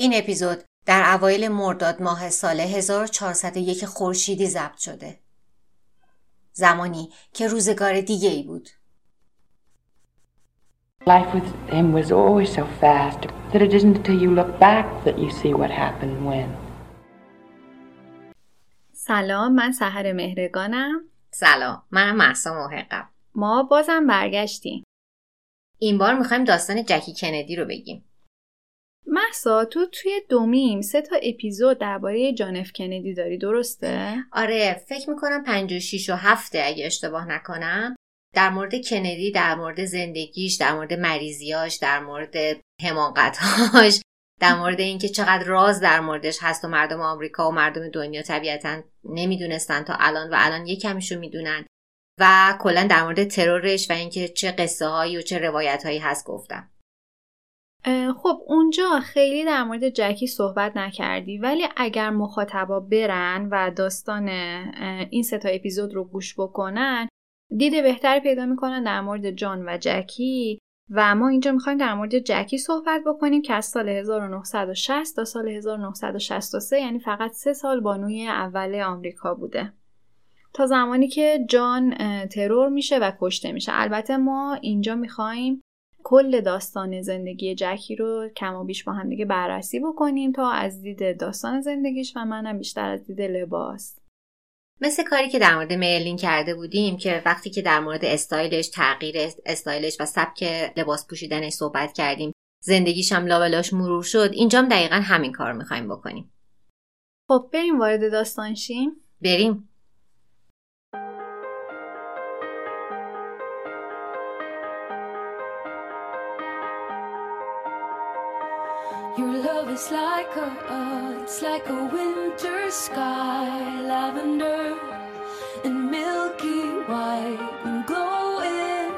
این اپیزود در اوایل مرداد ماه سال 1401 خورشیدی ضبط شده. زمانی که روزگار دیگه ای بود. Life with him was always so fast that it isn't until you look back that you see what happened when. سلام من سهر مهرگانم سلام منم محسا محقم ما بازم برگشتیم این بار می‌خوایم داستان جکی کندی رو بگیم محسا تو توی دومیم سه تا اپیزود درباره جان اف کندی داری درسته؟ آره فکر می‌کنم 56 و هفته اگه اشتباه نکنم. در مورد کندی در مورد زندگیش در مورد مریضیاش در مورد حماقتهاش در مورد اینکه چقدر راز در موردش هست و مردم آمریکا و مردم دنیا طبیعتا نمی‌دونستن تا الان و الان یه کمیشو می‌دونن. و کلا در مورد ترورش و اینکه چه قصه هایی و چه روایت هایی هست گفتم. خب اونجا خیلی در مورد جکی صحبت نکردی ولی اگر مخاطبا برن و داستان این سه تا اپیزود رو گوش بکنن دید بهتری پیدا می‌کنن در مورد جان و جکی و ما اینجا می‌خوایم در مورد جکی صحبت بکنیم که از سال 1960 تا سال 1963 یعنی فقط سه سال بانوی اول آمریکا بوده. تا زمانی که جان ترور میشه و کشته میشه. البته ما اینجا می‌خوایم کل داستان زندگی جکی رو کم و بیش با هم دیگه بررسی بکنیم تا از دید داستان زندگیش و منم بیشتر از دید لباس. مثل کاری که در مورد میلین کرده بودیم که وقتی که در مورد استایلش تغییر استایلش و سبک لباس پوشیدنش صحبت کردیم زندگیش هم لابلاش مرور شد اینجام دقیقا همین کار می‌خوایم بکنیم. خب بریم وارد داستان شیم. بریم. Is like a, uh, it's like a winter sky, lavender and milky white and glowing.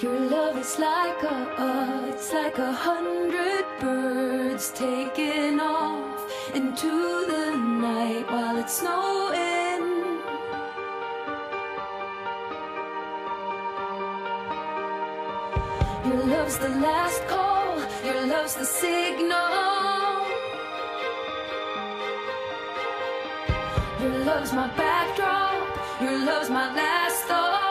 Your love is like a, uh, it's like a hundred birds taking off into the night while it's snowing. Your love's the last call, your love's the signal. Your love's my backdrop, your love's my last thought.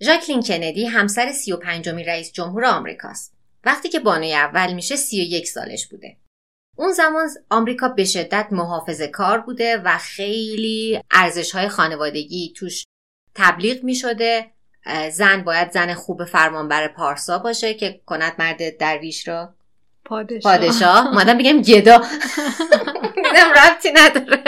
ژاکلین کندی همسر 35 می رئیس جمهور آمریکاست. وقتی که بانوی اول میشه 31 سالش بوده. اون زمان آمریکا به شدت محافظه کار بوده و خیلی ارزش های خانوادگی توش تبلیغ می شده زن باید زن خوب فرمانبر پارسا باشه که کند مرد درویش را. پادشاه, پادشاه. مادم بگم گدا. میدم ربطی نداره.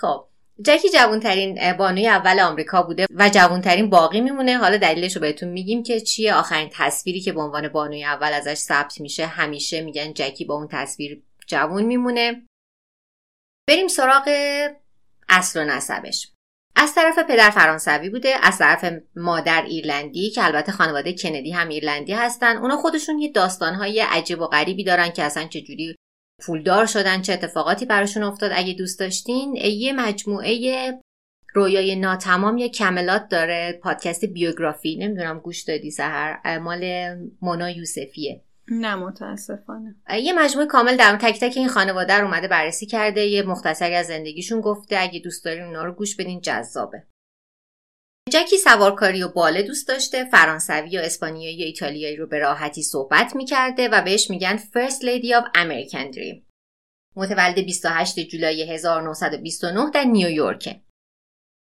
خب. جکی جوانترین بانوی اول آمریکا بوده و جوانترین باقی میمونه. حالا دلیلش رو بهتون میگیم که چیه. آخرین تصویری که به عنوان بانوی اول ازش ثبت میشه. همیشه میگن جکی با اون تصویر جوون میمونه. بریم سراغ اصل و نسبش. از طرف پدر فرانسوی بوده از طرف مادر ایرلندی که البته خانواده کندی هم ایرلندی هستن اونا خودشون یه داستانهای عجیب و غریبی دارن که اصلا چجوری پولدار شدن چه اتفاقاتی براشون افتاد اگه دوست داشتین. یه مجموعه رویای ناتمام یه کملات داره پادکست بیوگرافی نمی‌دونم گوش دادی سهر مال مونا یوسفیه. نه متاسفانه. یه مجموعه کامل در تک تک این خانواده رو اومده بررسی کرده. یه مختصری از زندگیشون گفته. اگه دوست دارین اونا رو گوش بدین جذابه. جکی سوارکاری و باله دوست داشته. فرانسوی و اسپانیایی و ایتالیایی رو به راحتی صحبت می‌کرده و بهش میگن First Lady of American Dream. متولد 28 جولای 1929 در نیویورکه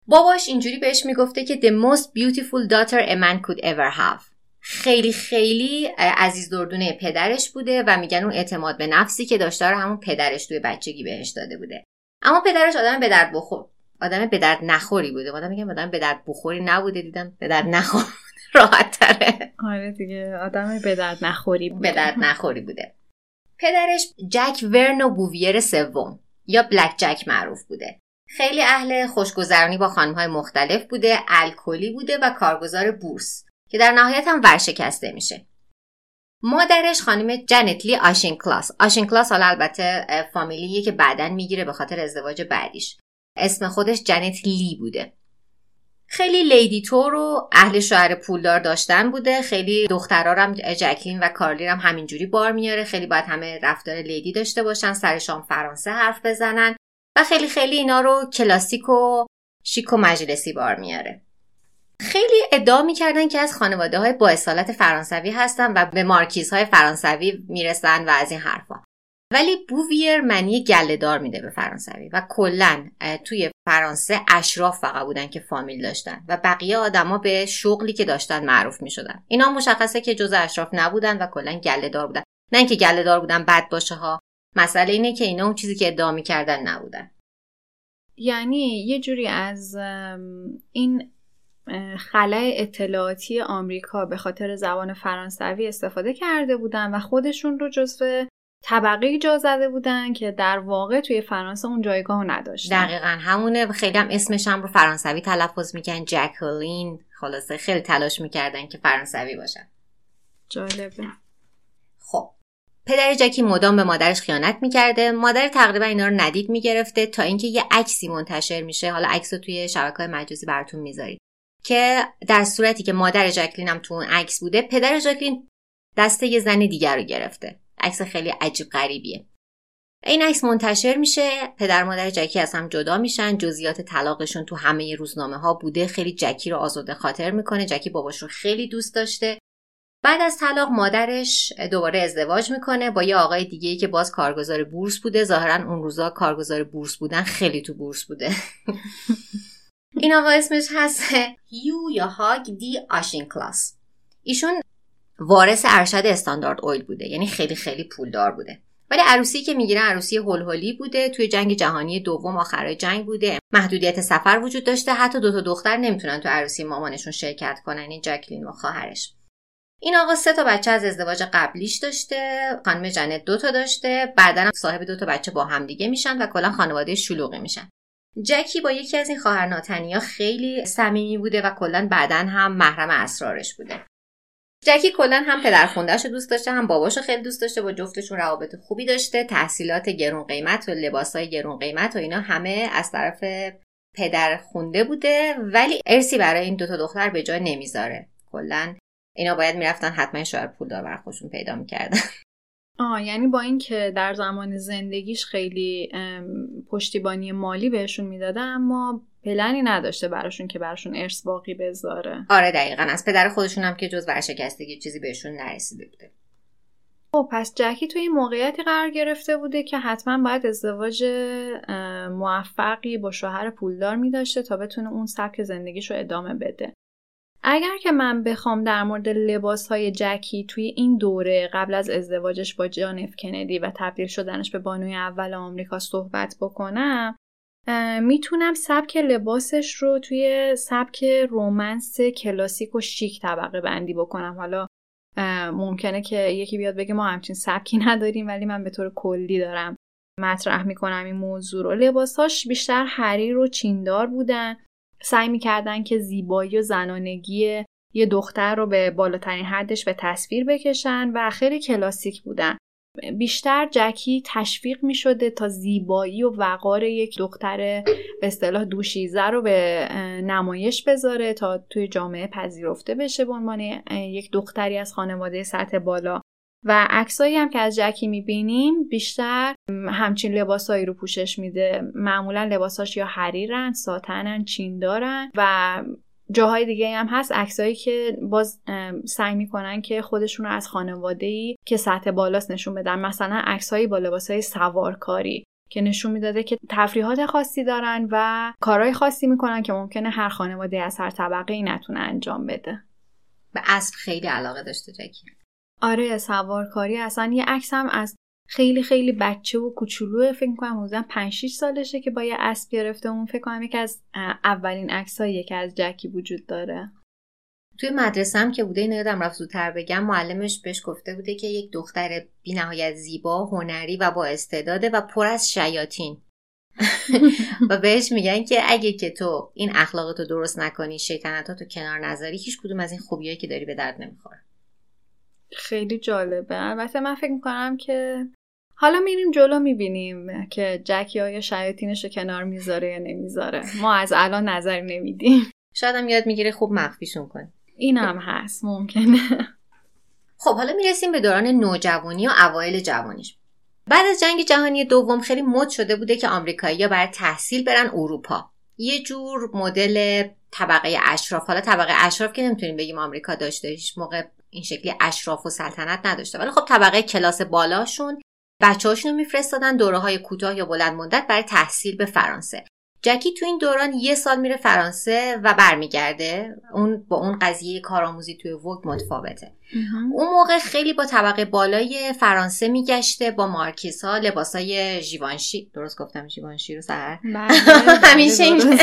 باباش اینجوری بهش می‌گفته که The most beautiful daughter a man could ever have. خیلی خیلی عزیز دردونه پدرش بوده و میگن اون اعتماد به نفسی که داشته رو همون پدرش توی بچگی بهش داده بوده. اما پدرش آدم به درد بخور آدم به درد نخوری بوده. آدم میگم آدم به درد بخوری نبوده. دیدم به درد نخور راحت تره. آره دیگه. آدم به درد نخوری بوده. به درد نخوری بوده. پدرش جک ورنو بوویر سوم یا بلک جک معروف بوده. خیلی اهل خوشگذرانی با خانمهای مختلف بوده الکلی بوده و کارگزار بورس. که در نهایت هم ورشکسته میشه. مادرش خانم جنتلی آشین کلاس آشین کلاس حالا البته فامیلیه که بعدا می‌گیره به خاطر ازدواج بعدیش. اسم خودش جنت لی بوده. خیلی لیدی تور و اهل شوهر پولدار داشتن بوده. خیلی دخترها هم جکلین و کارلی هم همینجوری بار میاره. خیلی باید همه رفتار لیدی داشته باشن سر شام فرانسه حرف بزنن. و خیلی خیلی اینا رو کلاسیک و شیک و مجلسی بار میاره. خیلی ادعا می‌کردن که از خانواده های با اصالت فرانسوی هستن و به مارکیزهای فرانسوی می‌رسن و از این حرفا. ولی بوویر معنی گلهدار میده به فرانسوی و کلا توی فرانسه اشراف فقط بودن که فامیل داشتن و بقیه آدما به شغلی که داشتن معروف می‌شدن. اینا مشخصه که جز اشراف نبودن و کلا گلهدار بودن. نه اینکه گلهدار بودن بد باشه ها. مسئله اینه که اینا اون چیزی که ادعا می‌کردن نبودن. یعنی یه جوری از این خلای اطلاعاتی آمریکا به خاطر زبان فرانسوی استفاده کرده بودن و خودشون رو جزو طبقه جا زده بودن که در واقع توی فرانسه اون جایگاه نداشتن. دقیقا همونه. خیلی هم اسمش هم رو فرانسوی تلفظ می‌کنن جکولین خلاصه خیلی تلاش می‌کردن که فرانسوی باشن. جالبه. خب. پدر جکی مدام به مادرش خیانت می‌کرده. مادر تقریبا اینا رو ندید می‌گرفته تا اینکه یه عکسی منتشر میشه. حالا عکس رو توی شبکه های مجازی براتون می‌ذارید که در صورتی که مادر جکلین هم تو اون عکس بوده پدر جکلین دست یه زن دیگر رو گرفته. عکس خیلی عجیب غریبیه. این عکس منتشر میشه پدر مادر جکی از هم جدا میشن جزئیات طلاقشون تو همه روزنامه ها بوده. خیلی جکی رو آزاده خاطر می‌کنه. جکی باباش رو خیلی دوست داشته. بعد از طلاق مادرش دوباره ازدواج می‌کنه با یه آقای دیگه ای که باز کارگزار بورس بوده. ظاهرا اون روزا کارگزار بورس بودن خیلی تو بورس بوده. این آقا اسمش هست هیو یا هاگ دی آشین کلاس. ایشون وارث ارشد استاندارد اویل بوده یعنی خیلی خیلی پولدار بوده. ولی عروسی که می‌گیرن عروسی هولهولی بوده توی جنگ جهانی دوم آخرای جنگ بوده. محدودیت سفر وجود داشته حتی دو تا دختر نمی‌تونن تو عروسی مامانشون شرکت کنن این جکلین و خواهرش. این آقا سه تا بچه از ازدواج قبلیش داشته خانم جنت دو تا داشته بعدا صاحب دو تا بچه با همدیگه میشن و کلا خانواده شلوغی میشن. جکی با یکی از این خواهر ناتنیا خیلی صمیمی بوده و کلا بعدا هم محرم اسرارش بوده. جکی کلا هم پدر خوندهش دوست داشته هم باباشو خیلی دوست داشته با جفتشون روابط خوبی داشته تحصیلات گرون قیمت و لباسای گرون قیمت و اینا همه از طرف پدر خونده بوده ولی ارسی برای این دوتا دختر به جای نمی‌ذاره. کلا اینا باید می‌رفتن حتما شوهر بر خودشون پیدا می‌کردن. آه یعنی با اینکه در زمان زندگیش خیلی پشتیبانی مالی بهشون می‌داده اما پلنی نداشته براشون که براشون ارث باقی بذاره. آره دقیقا. از پدر خودشون هم که جز ورشکستگی چیزی بهشون نرسیده بوده. خب پس جکی توی این موقعیتی قرار گرفته بوده که حتما باید ازدواج موفقی با شوهر پولدار می داشته تا بتونه اون سبک زندگیش رو ادامه بده. اگر که من بخوام در مورد لباس های جکی توی این دوره قبل از ازدواجش با جان اف کندی و تبدیل شدنش به بانوی اول آمریکا صحبت بکنم می‌تونم سبک لباسش رو توی سبک رومنس کلاسیک و شیک طبقه بندی بکنم. حالا ممکنه که یکی بیاد بگه ما همچین سبکی نداریم ولی من به طور کلی دارم مطرح می‌کنم این موضوع رو. لباساش بیشتر حریر و چیندار بودن. سعی می‌کردن که زیبایی و زنانگی یه دختر رو به بالاترین حدش به تصویر بکشن و خیلی کلاسیک بودن. بیشتر جکی تشویق می شده تا زیبایی و وقار یک دختر به اصطلاح دوشیزه رو به نمایش بذاره تا توی جامعه پذیرفته بشه به عنوان یک دختری از خانواده سطح بالا. و عکسایی هم که از جکی می‌بینیم بیشتر همچین لباسایی رو پوشش میده. معمولا لباساش یا حریرن ساتنن چین دارن و جاهای دیگه هم هست عکسایی که باز سعی می‌کنن که خودشون رو از خانواده ای که سطح بالاست نشون بدن. مثلا عکسهایی با لباسهای سوارکاری که نشون می‌داده که تفریحات خاصی دارن و کارهای خاصی می‌کنن که ممکنه هر خانواده از هر طبقه ای نتونه انجام بده. به اسب خیلی علاقه داشته جکی. آره سوارکاری اصلا یه عکس هم از خیلی خیلی بچه و کوچولو فکر کنم حدودا 5 6 سالشه که با یه اسب گرفته اون فکر کنم یکی از اولین عکسایی که از جکی وجود داره. توی مدرسه هم که بوده اینو یادم رفت زودتر بگم معلمش بهش گفته بوده که یک دختر بینهایت زیبا هنری و با استعداده و پر از شیاطین. و بهش میگن که اگه که تو این اخلاقتو درست نکنی شیطنتاتو کنار نذاری هیچ کدوم از این خوبیایی که داری به درد نمی‌خوره. خیلی جالبه. البته من فکر می‌کنم که حالا میریم جلو می‌بینیم که جکی آیا شیاطینش رو کنار می‌ذاره یا نمی‌ذاره. ما از الان نظر نمیدیم. شاید هم یاد می‌گیره خوب مخفیشون کنه این هم هست. ممکنه. خب حالا می‌رسیم به دوران نوجوانی و اوایل جوانیش. بعد از جنگ جهانی دوم خیلی مد شده بوده که آمریکایی‌ها برای تحصیل برن اروپا. یه جور مدل طبقه اشراف. حالا طبقه اشراف که نمی‌تونیم بگیم آمریکا داشته هیچ موقع این شکلی اشراف و سلطنت نداشته. ولی خب طبقه کلاس بالاشون بچه هاشون رو میفرستادن دوره کوتاه یا بلند مدت برای تحصیل به فرانسه. جکی تو این دوران یه سال میره فرانسه و برمیگرده. اون با اون قضیه کارآموزی توی وگ متفاوته. اون موقع خیلی با طبقه بالای فرانسه میگشته با مارکیس ها لباس های ژیوانشی درست گفتم ژیوانشی رو سر؟ بله، همیشه این.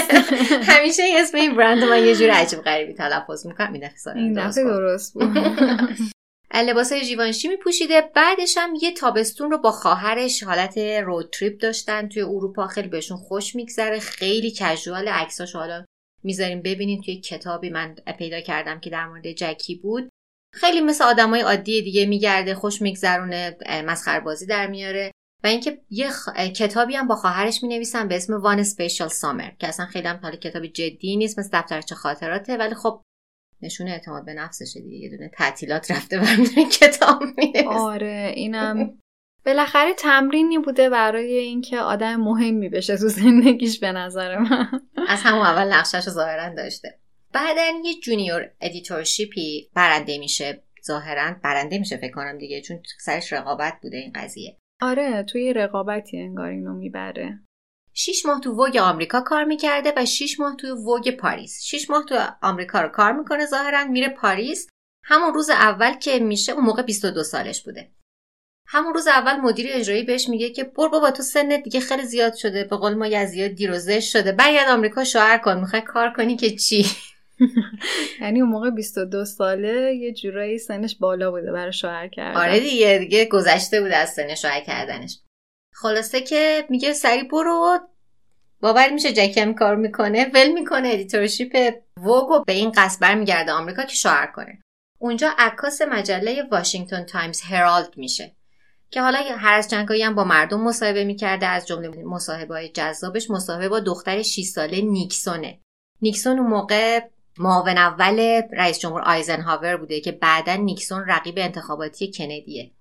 همیشه اسم این برند من یه جور عجیب غریبی تلفظ می‌کنم. این. درست بود. لباس های ژیوانشی میپوشیده. بعدش هم یه تابستون رو با خواهرش حالت رود تریپ داشتن. توی اروپا خیلی بهشون خوش میگذره. خیلی کژوال عکساش حالا می‌ذاریم ببینید توی کتابی من پیدا کردم که در مورد جکی بود. خیلی مثل آدمای عادی دیگه میگرده خوش میگذرونه مسخره بازی در میاره. و اینکه یه خ- کتابی هم با خواهرش می‌نویسن به اسم وان اسپیشال سامر که اصلا خیلی هم کتاب جدی نیست مثل دفترچه خاطراته. ولی خب نشونه اعتماد به نفسشه دیگه. یه دونه تعطیلات رفته برمی‌داره کتاب می‌نویسه. آره اینم. بالاخره تمرینی بوده برای اینکه آدم مهمی بشه تو زندگیش به نظر من. از همون اول نقشش رو ظاهرا داشته. بعدا یه junior editorship ی برنده میشه. ظاهرا برنده میشه فکر کنم دیگه چون سرش رقابت بوده این قضیه. آره توی رقابتی انگار اینو می‌بره. شیش ماه تو ووگ آمریکا کار می‌کرده و شیش ماه تو ووگ پاریس. شیش ماه تو آمریکا رو کار می‌کنه ظاهرا میره پاریس. همون روز اول که میشه اون موقع 22 سالش بوده. همون روز اول مدیر اجرایی بهش میگه که برو بابا تو سنت دیگه خیلی زیاد شده. به قول ما زیاد دیر و زشت شده. برگرد آمریکا شوهر کن. می‌خوای کار کنی که چی؟ یعنی اون موقع 22 ساله یه جورایی سنش بالا بوده برای شوهر کردن. آره دیگه دیگه گذشته بود از سن شوهر کردنش. خلاصه که میگه سریع برو باورش میشه جکی هم کار می‌کنه ول می‌کنه editorship ووگو به این قصد برمیگرده آمریکا که شوهر کنه. اونجا عکاس مجله واشنگتن تایمز هرالد میشه که حالا هر از چندگاهی هم با مردم مصاحبه می‌کرده از جمله مصاحبه های جذابش مصاحبه با دختر 6 ساله نیکسونه. نیکسون اون موقع معاون اول رئیس جمهور آیزنهاور بوده که بعدا نیکسون رقیب انتخاباتی کندیه.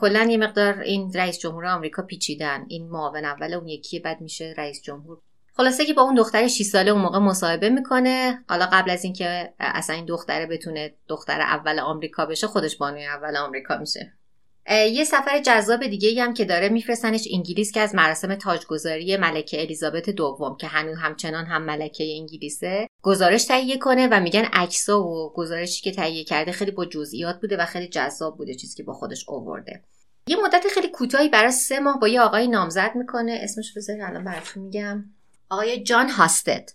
کلا یه مقدار این رئیس جمهور آمریکا پیچیدن. این معاون اول اون یکی بعد میشه رئیس جمهور. خلاصه که با اون دختر 6 ساله اون موقع مصاحبه می‌کنه. حالا قبل از اینکه اصلا این دختره بتونه دختر اول آمریکا بشه خودش بانوی اول آمریکا میشه. یه سفر جذاب دیگه هم که داره میفرستنش انگلیس که از مراسم تاجگذاری ملکه الیزابت دوم که هنوز همچنان هم ملکه انگلیسه. گزارش تهیه کنه و میگن عکسا و گزارشی که تهیه کرده خیلی با جزئیات بوده و خیلی جذاب بوده چیزی که با خودش آورده. یه مدت خیلی کوتاهی برای سه ماه با یه آقای نامزد می‌کنه. اسمش بذارید الان براتون میگم. آقای جان هاستد.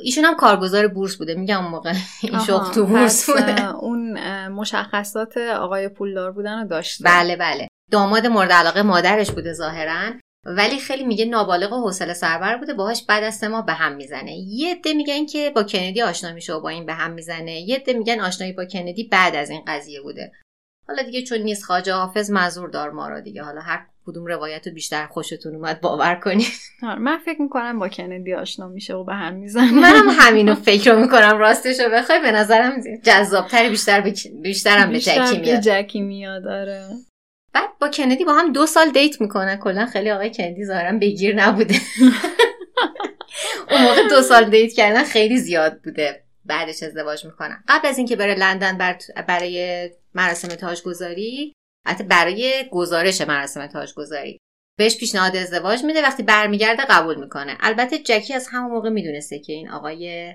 ایشون هم کارگزار بورس بوده میگم اون موقع این شغل تو بورس بوده. اون مشخصات آقای پولدار بودن رو داشته بله بله. داماد مورد علاقه مادرش بوده ظاهرا ولی خیلی میگه نابالغ و حوصله سربر بوده باهاش بعد از سه ماه به هم می‌زنه. یه عده میگن که با کندی آشنا میشه و با این به هم می‌زنه. یه عده میگن آشنایی با کندی بعد از این قضیه بوده. حالا دیگه چون نیست خواجه حافظ مزور دار ما رو دیگه. حالا هر کدوم روایت رو بیشتر خوشتون اومد باور کنید. من فکر می‌کنم با کندی آشنا میشه و به هم می‌زنه. منم همینو فکر می‌کنم راستش رو بخوای به نظرم جذابتر بیشتر به... بیشترم به جکی میاد. جکی میاد آره. بعد با کندی با هم دو سال دیت می‌کنن کلا خیلی آقای کندی ظاهرا بگیر نبوده. اون موقع دو سال دیت کردن خیلی زیاد بوده. بعدش ازدواج می‌کنن. قبل از اینکه بره لندن بر... برای مراسم تاجگذاری حتی برای گزارش مراسم تاجگذاری. بهش پیشنهاد ازدواج میده وقتی برمیگرده قبول می‌کنه. البته جکی از همون موقع می‌دونسته که این آقای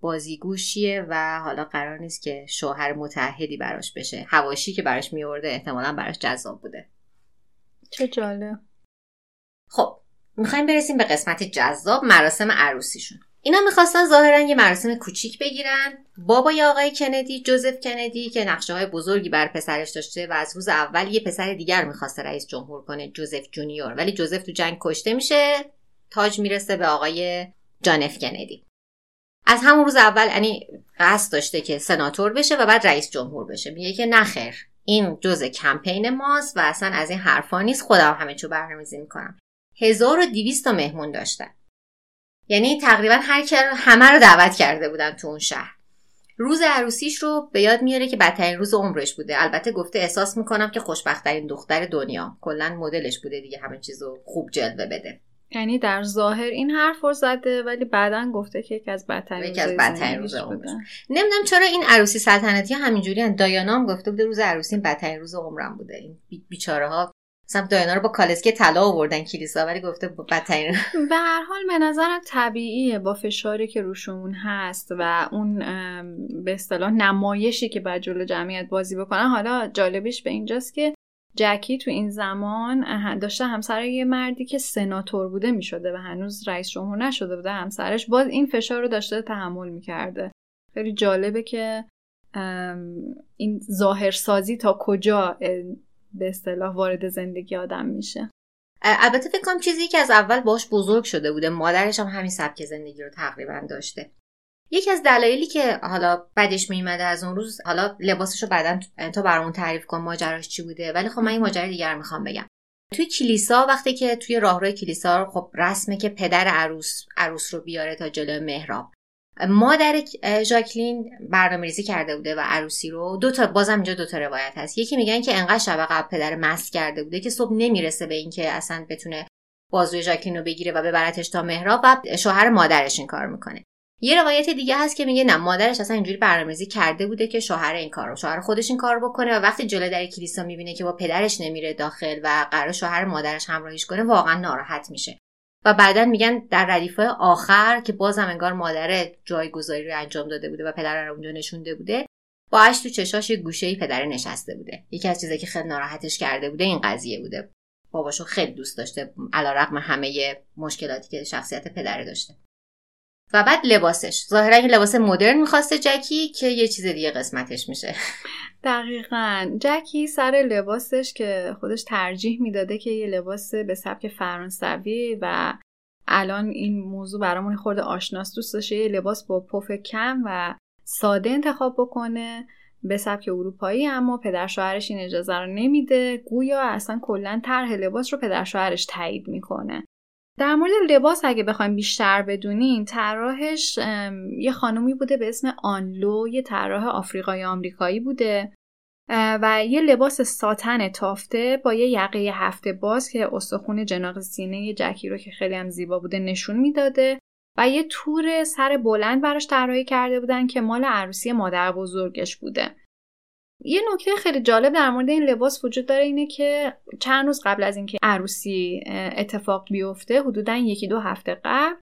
بازیگوشیه و حالا قرار نیست که شوهر متحدی براش بشه. هواشی که براش میورده احتمالا براش جذاب بوده. چه جالب. خب می‌خوایم برسیم به قسمت جذاب مراسم عروسیشون. اینا می‌خواستن ظاهرا یه مراسم کوچیک بگیرن. بابای آقای کندی جوزف کندی که نقشه های بزرگی بر پسرش داشته و از روز اول یه پسر دیگر می‌خواسته رئیس جمهور کنه جوزف جونیور. ولی جوزف تو جنگ کشته میشه. تاج می‌رسه به آقای جان اف کندی. از همون روز اول یعنی قصد داشته که سناتور بشه و بعد رئیس جمهور بشه. میگه که نخیر این جزء کمپین ماست و اصلا از این حرفا نیست. خودم همه چو برنامه‌ریزی می‌کنم. 1200 تا مهمون داشتن. یعنی تقریبا هر همه رو دعوت کرده بودن تو اون شهر. روز عروسیش رو به یاد میاره که بدترین روز عمرش بوده. البته گفته احساس می‌کنم که خوشبختترین دختر دنیا. کلا مدلش بوده دیگه همه چیزو خوب جلوه بده. یعنی در ظاهر این حرف رو زده ولی بعدا گفته که یکی از بدترین یکی از بدترین روز عمرش. نمی‌دونم چرا این عروسی سلطنتی همینجوری هن. دایانا هم گفته بوده روز عروسی بدترین روز عمرم بوده. این بیچاره ها مثلا دایانا رو با کالسکه طلا آوردن کلیسا ولی گفته بدترین. به هر حال به نظرم طبیعیه با فشاری که روشون هست و اون به اصطلاح نمایشی که بعد جلو جمعیت بازی بکنن. حالا جالبیش به اینجاست که جکی تو این زمان داشته همسر یه مردی که سناتور بوده می‌شده و هنوز رئیس جمهور نشده بوده. همسرش باز این فشار رو داشته تحمل می‌کرده. خیلی جالبه که این ظاهرسازی تا کجا به اصطلاح وارد زندگی آدم میشه. البته فکر کنم چیزی که از اول باش بزرگ شده بوده مادرش هم همین سبک زندگی رو تقریبا داشته. یکی از دلایلی که حالا بدش میمده از اون روز حالا لباسش رو بعدا تا برامون تعریف کن ماجراش چی بوده ولی خب من این ماجرای دیگر می‌خوام بگم. توی کلیسا وقتی که توی راهروی کلیسا رو خب رسمه که پدر عروس عروس رو بیاره تا جلو محراب. مادر ژاکلین برنامه ریزی کرده بوده و عروسی رو. دو تا بازم اینجا دو تا روایت هست. یکی میگن که انقدر شب قبل پدر مست کرده بوده که صبح نمی‌رسه به اینکه اصلا بتونه بازوی ژاکلین رو بگیره و ببرتش تا محراب و شوهر مادرش این کار می‌کنه. یه روایت دیگه هست که میگه نه مادرش اصلا اینجوری برنامه‌ریزی کرده بوده که شوهر این کارو شوهر خودش این کار بکنه و وقتی جلو در کلیسا می‌بینه که با پدرش نمیره داخل و قرار شوهر مادرش همراهیش کنه واقعا ناراحت میشه. و بعدا میگن در ردیف آخر که بازم انگار مادر جایگذاری رو انجام داده بوده و پدر رو اونجا نشونده بوده با اش تو چشاش یه گوشه پدر نشسته بوده. یکی از چیزایی که خیلی ناراحتش کرده بوده این قضیه بوده. باباشو خیلی دوست داشته علیرغم همه مشکلاتی که شخصیت پدر داشته. و بعد لباسش. ظاهرا لباس مدرن می‌خواسته جکی که یه چیز دیگه قسمتش میشه. دقیقا. جکی سر لباسش که خودش ترجیح می‌داده که یه لباس به سبک فرانسوی و الان این موضوع برامون خورده آشناس دوست داشته یه لباس با پف کم و ساده انتخاب بکنه به سبک اروپایی اما پدر شوهرش این اجازه رو نمیده. گویا اصلا کلا طرح لباس رو پدر شوهرش تایید می‌کنه. در مورد لباس اگه بخوایم بیشتر بدونین طراحش یه خانومی بوده به اسم آنلو یه طراح آفریقایی آمریکایی بوده و یه لباس ساتن تافته با یه یقه هفته باز که استخون جناق سینه جکی رو که خیلی هم زیبا بوده نشون می‌داده و یه تور سر بلند براش طراحی کرده بودن که مال عروسی مادر بزرگش بوده. یه نکته خیلی جالب در مورد این لباس وجود داره اینه که چند روز قبل از اینکه عروسی اتفاق بیفته حدودا یکی دو هفته قبل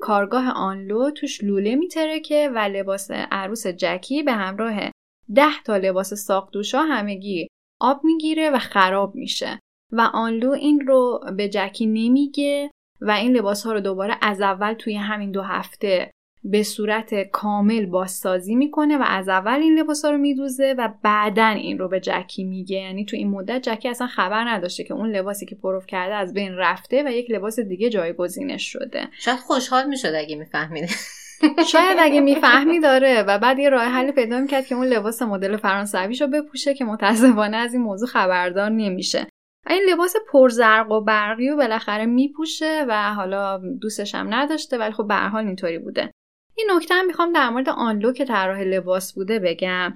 کارگاه آنلو توش لوله میترکه و لباس عروس جکی به همراه ده تا لباس ساق دوشا همگی آب می‌گیره و خراب میشه. و آنلو این رو به جکی نمیگه و این لباس ها رو دوباره از اول توی همین دو هفته به صورت کامل بازسازی می‌کنه و از اول این لباس ها رو میدوزه و بعدا این رو به جکی میگه. یعنی تو این مدت جکی اصلا خبر نداشته که اون لباسی که پروف کرده از بین رفته و یک لباس دیگه جایگزینش شده. شاید خوشحال می‌شد اگه میفهمیده شاید اگه می‌فهمی داره و بعد یه راه حل پیدا می‌کرد که اون لباس مدل فرانسویش رو بپوشه که متاسفانه از این موضوع خبردار نمیشه. این لباس پرزرق و برقی و بالاخره میپوشه و حالا دوستش هم نداشته ولی خب به حال اینطوری بوده. این نکته هم می‌خوام در مورد آنلو که طراح لباس بوده بگم.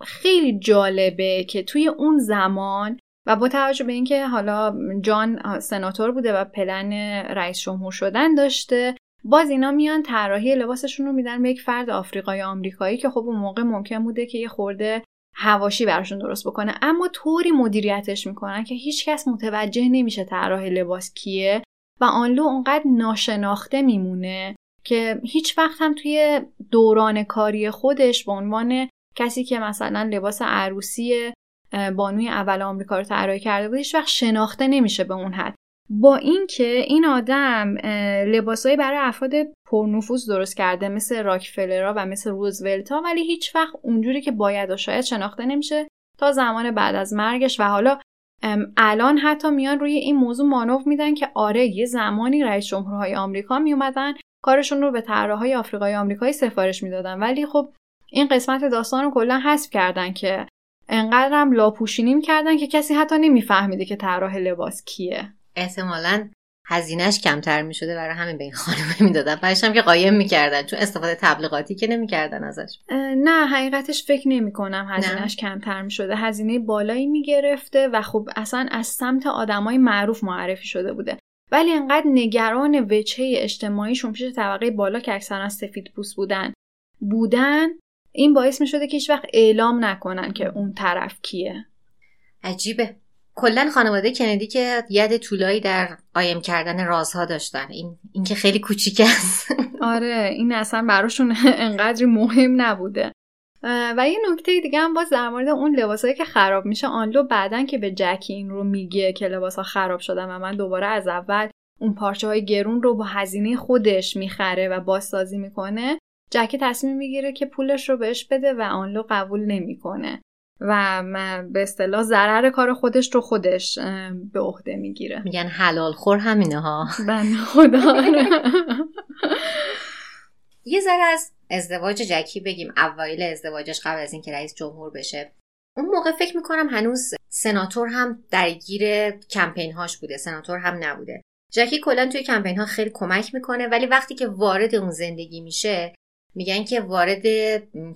خیلی جالبه که توی اون زمان و با توجه به اینکه حالا جان سناتور بوده و پلن رئیس جمهور شدن داشته باز اینا میان طراحی لباسشون رو میدن به یک فرد آفریقایی آمریکایی که خب اون موقع ممکن بوده که یه خورده هواشی براشون درست بکنه. اما طوری مدیریتش می‌کنن که هیچکس متوجه نمیشه طراح لباس کیه و آنلو اونقدر ناشناخته میمونه که هیچ وقت هم توی دوران کاری خودش به عنوان کسی که مثلا لباس عروسی بانوی اول آمریکا رو طراحی کرده بود هیچ وقت شناخته نمیشه به اون حد. با اینکه این آدم لباسایی برای افراد پرنفوذ درست کرده مثل راکفلرا و مثل روزولتا ولی هیچ وقت اونجوری که باید و شاید شناخته نمیشه تا زمان بعد از مرگش. و حالا الان حتی میان روی این موضوع مانوف میدن که آره یه زمانی رئیس جمهورهای آمریکا میومدن کارشون رو به طراحهای آفریقای آمریکایی سفارش می‌دادن. ولی خب این قسمت داستان رو کلا حذف کردن که انقدرم لاپوشینی می‌کردن که کسی حتی نمیفهمیده که طراح لباس کیه. احتمالا هزینهش کمتر می‌شده برای همین به این خانم می‌دادن. بعدش هم که قایم می‌کردن چون استفاده تبلیغاتی که نمی‌کردن ازش. نه حقیقتش فکر نمی کنم هزینهش کمتر می شده هزینه بالایی می گرفته و خب اصلا از سمت آدمای معروف معرفی شده بوده. ولی انقدر نگران وجهه اجتماعیشون پیش طبقه بالا که اکثرا سفید پوست بودن بودن این باعث می شده که هیچ وقت اعلام نکنن که اون طرف کیه. عجیبه. کلا خانواده کندی که ید طولایی در قایم کردن رازها داشتن. این این که خیلی کوچیک است. آره این اصلا براشون انقدری مهم نبوده. و یه نکته دیگه هم باز در مورد اون لباسایی که خراب میشه آنلو بعدن که به جکی این رو میگه که لباسا خراب شدن و من دوباره از اول اون پارچه های گرون رو با هزینه خودش می‌خره و بازسازی می‌کنه جکی تصمیم می‌گیره که پولش رو بهش بده و آنلو قبول نمی‌کنه. و به اصطلاح ضرر کار خودش رو خودش به عهده می‌گیره. میگن حلال خور همینه ها. بنده خدا. یه ذره از ازدواج جکی بگیم. اوایل ازدواجش قبل از اینکه رئیس جمهور بشه. اون موقع فکر می‌کنم هنوز سناتور هم درگیر کمپین هاش بوده. سناتور هم نبوده. جکی کلا توی کمپین ها خیلی کمک می‌کنه ولی وقتی که وارد اون زندگی میشه میگن که وارد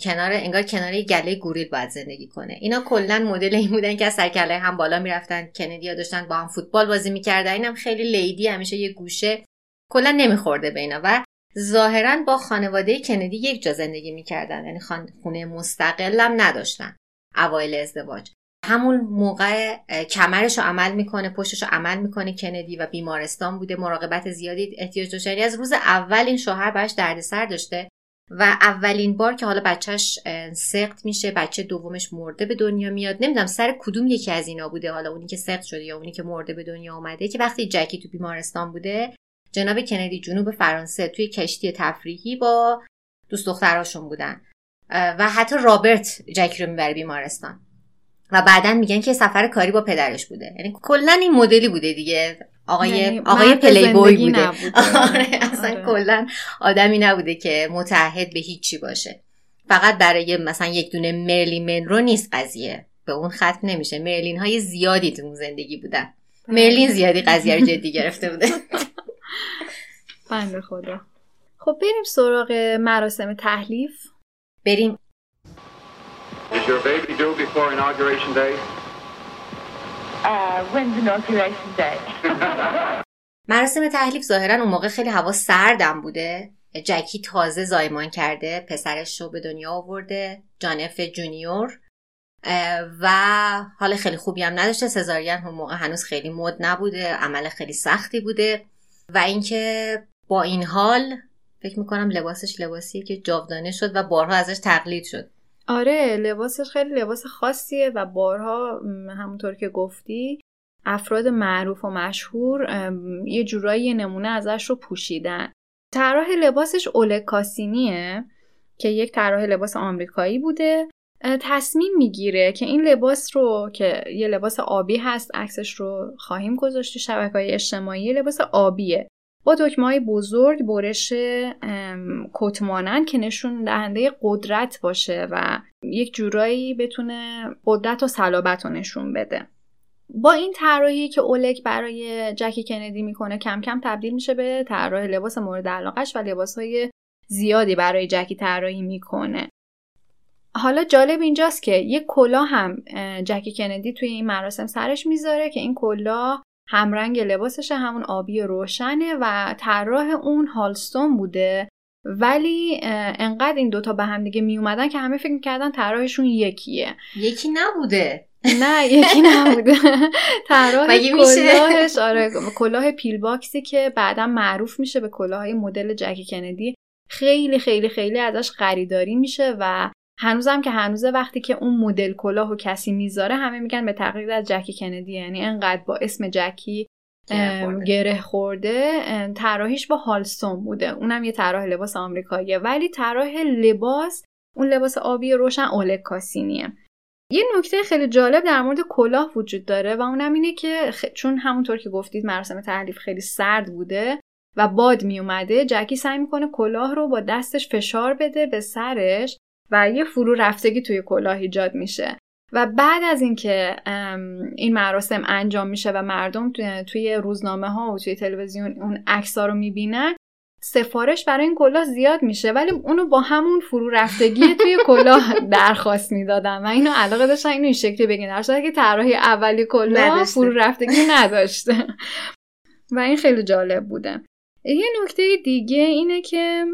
کنار انگار کنار گله گوریل باید زندگی کنه. اینا کلا مدل این بودن که از سرکله هم بالا می‌رفتن کندی داشتن با هم فوتبال بازی می‌کردن. اینم خیلی لیدی همیشه یه گوشه. کلا نمیخورده به اینا. و ظاهرا با خانواده کندی یک جا زندگی می‌کردن یعنی خونه مستقلم نداشتن اوایل ازدواج. همون موقع کمرش رو عمل می‌کنه پشتش رو عمل می‌کنه کندی و بیمارستان بوده. مراقبت زیادی احتیاج داشته یعنی از روز اول این شوهر براش دردسر داشته و اولین بار که حالا بچهش سقط میشه بچه دومش مرده به دنیا میاد. نمی‌دونم سر کدوم یکی از اینا بوده حالا اونی که سقط شده یا اونی که مرده به دنیا اومده که وقتی جکی تو بیمارستان بوده جناب کندی جنوب فرانسه توی کشتی تفریحی با دوست دختراشون بودن. و حتی رابرت جکی رو می‌بره بیمارستان. و بعدا میگن که سفر کاری با پدرش بوده. یعنی کلا این مدلی بوده دیگه. آقای یعنی آقای پلی بوی بوده. نبوده. آره اصلا آره. کلا آدمی نبوده که متحد به هیچی باشه. فقط برای مثلا یک دونه مرلین منرو نیست قضیه. به اون ختم نمیشه. مرلین های زیادی تو اون زندگی بودن. مرلین زیادی قضیه رو جدی گرفته بوده. بنده خدا. خب بریم سراغ مراسم تحلیف. بریم. Is your baby due before inauguration day? Uh, when's inauguration day? مراسم تحلیف ظاهرا اون موقع خیلی هوا سردم بوده. جکی تازه زایمان کرده پسرش رو به دنیا آورده جانف جونیور. و حال خیلی خوبی هم نداشته. سزارین اون موقع هنوز خیلی مد نبوده عمل خیلی سختی بوده. و اینکه با این حال فکر می‌کنم لباسش لباسیه که جاودانه شد و بارها ازش تقلید شد. آره لباسش خیلی لباس خاصیه و بارها همونطور که گفتی افراد معروف و مشهور یه جورایی نمونه ازش رو پوشیدن. طراح لباسش اولگ کاسینیه که یک طراح لباس آمریکایی بوده. تصمیم می‌گیره که این لباس رو که یه لباس آبی هست عکسش رو خواهیم گذاشت شبکه های اجتماعی لباس آبیه. با دکمه های بزرگ برش ام، کت مانند که نشون دهنده قدرت باشه و یک جورایی بتونه قدرت و صلابت رو نشون بده. با این طراحی که اولک برای جکی کندی می‌کنه کم کم تبدیل میشه به طراح لباس مورد علاقش و لباسهای زیادی برای جکی طراحی می‌کنه. حالا جالب اینجاست که یک کلاه هم جکی کندی توی این مراسم سرش می‌ذاره که این کلاه همرنگ لباسش همون آبی روشنه و طراح اون هالستون بوده. ولی انقدر این دوتا به هم دیگه می اومدن که همه فکر می‌کردن طراحشون یکیه. یکی نبوده. نه یکی نبوده. طراح؟ کلاهش آره کلاه پیل باکسی که بعدا معروف میشه به کلاهای مدل جکی کندی. خیلی خیلی خیلی ازش خریداری میشه و هنوزم که هنوزه وقتی که اون مدل کلاه و کسی می‌ذاره همه میگن به تقلید از جکی کندی. یعنی انقدر با اسم جکی گره خورده. طراحیش با هالستون بوده. اونم یه طراح لباس آمریکاییه. ولی طراح لباس اون لباس آبی روشن اولگ کاسینیه. یه نکته خیلی جالب در مورد کلاه وجود داره و اونم اینه که خ- چون همونطور که گفتید مراسم تحلیف خیلی سرد بوده و باد می اومده جکی سعی می‌کنه کلاه رو با دستش فشار بده به سرش و یه فرو رفتگی توی کلاه ایجاد میشه. و بعد از اینکه این مراسم انجام میشه و مردم توی روزنامه ها و توی تلویزیون اون عکس ها رو می‌بینن سفارش برای این کلاه زیاد میشه. ولی اونو با همون فرو رفتگی توی کلاه درخواست می‌دادن و اینو علاقه داشتن اینو این شکلی بگین در که طراحی اولی کلاه فرو رفتگی نداشته. و این خیلی جالب بوده. یه نکته دیگه اینه که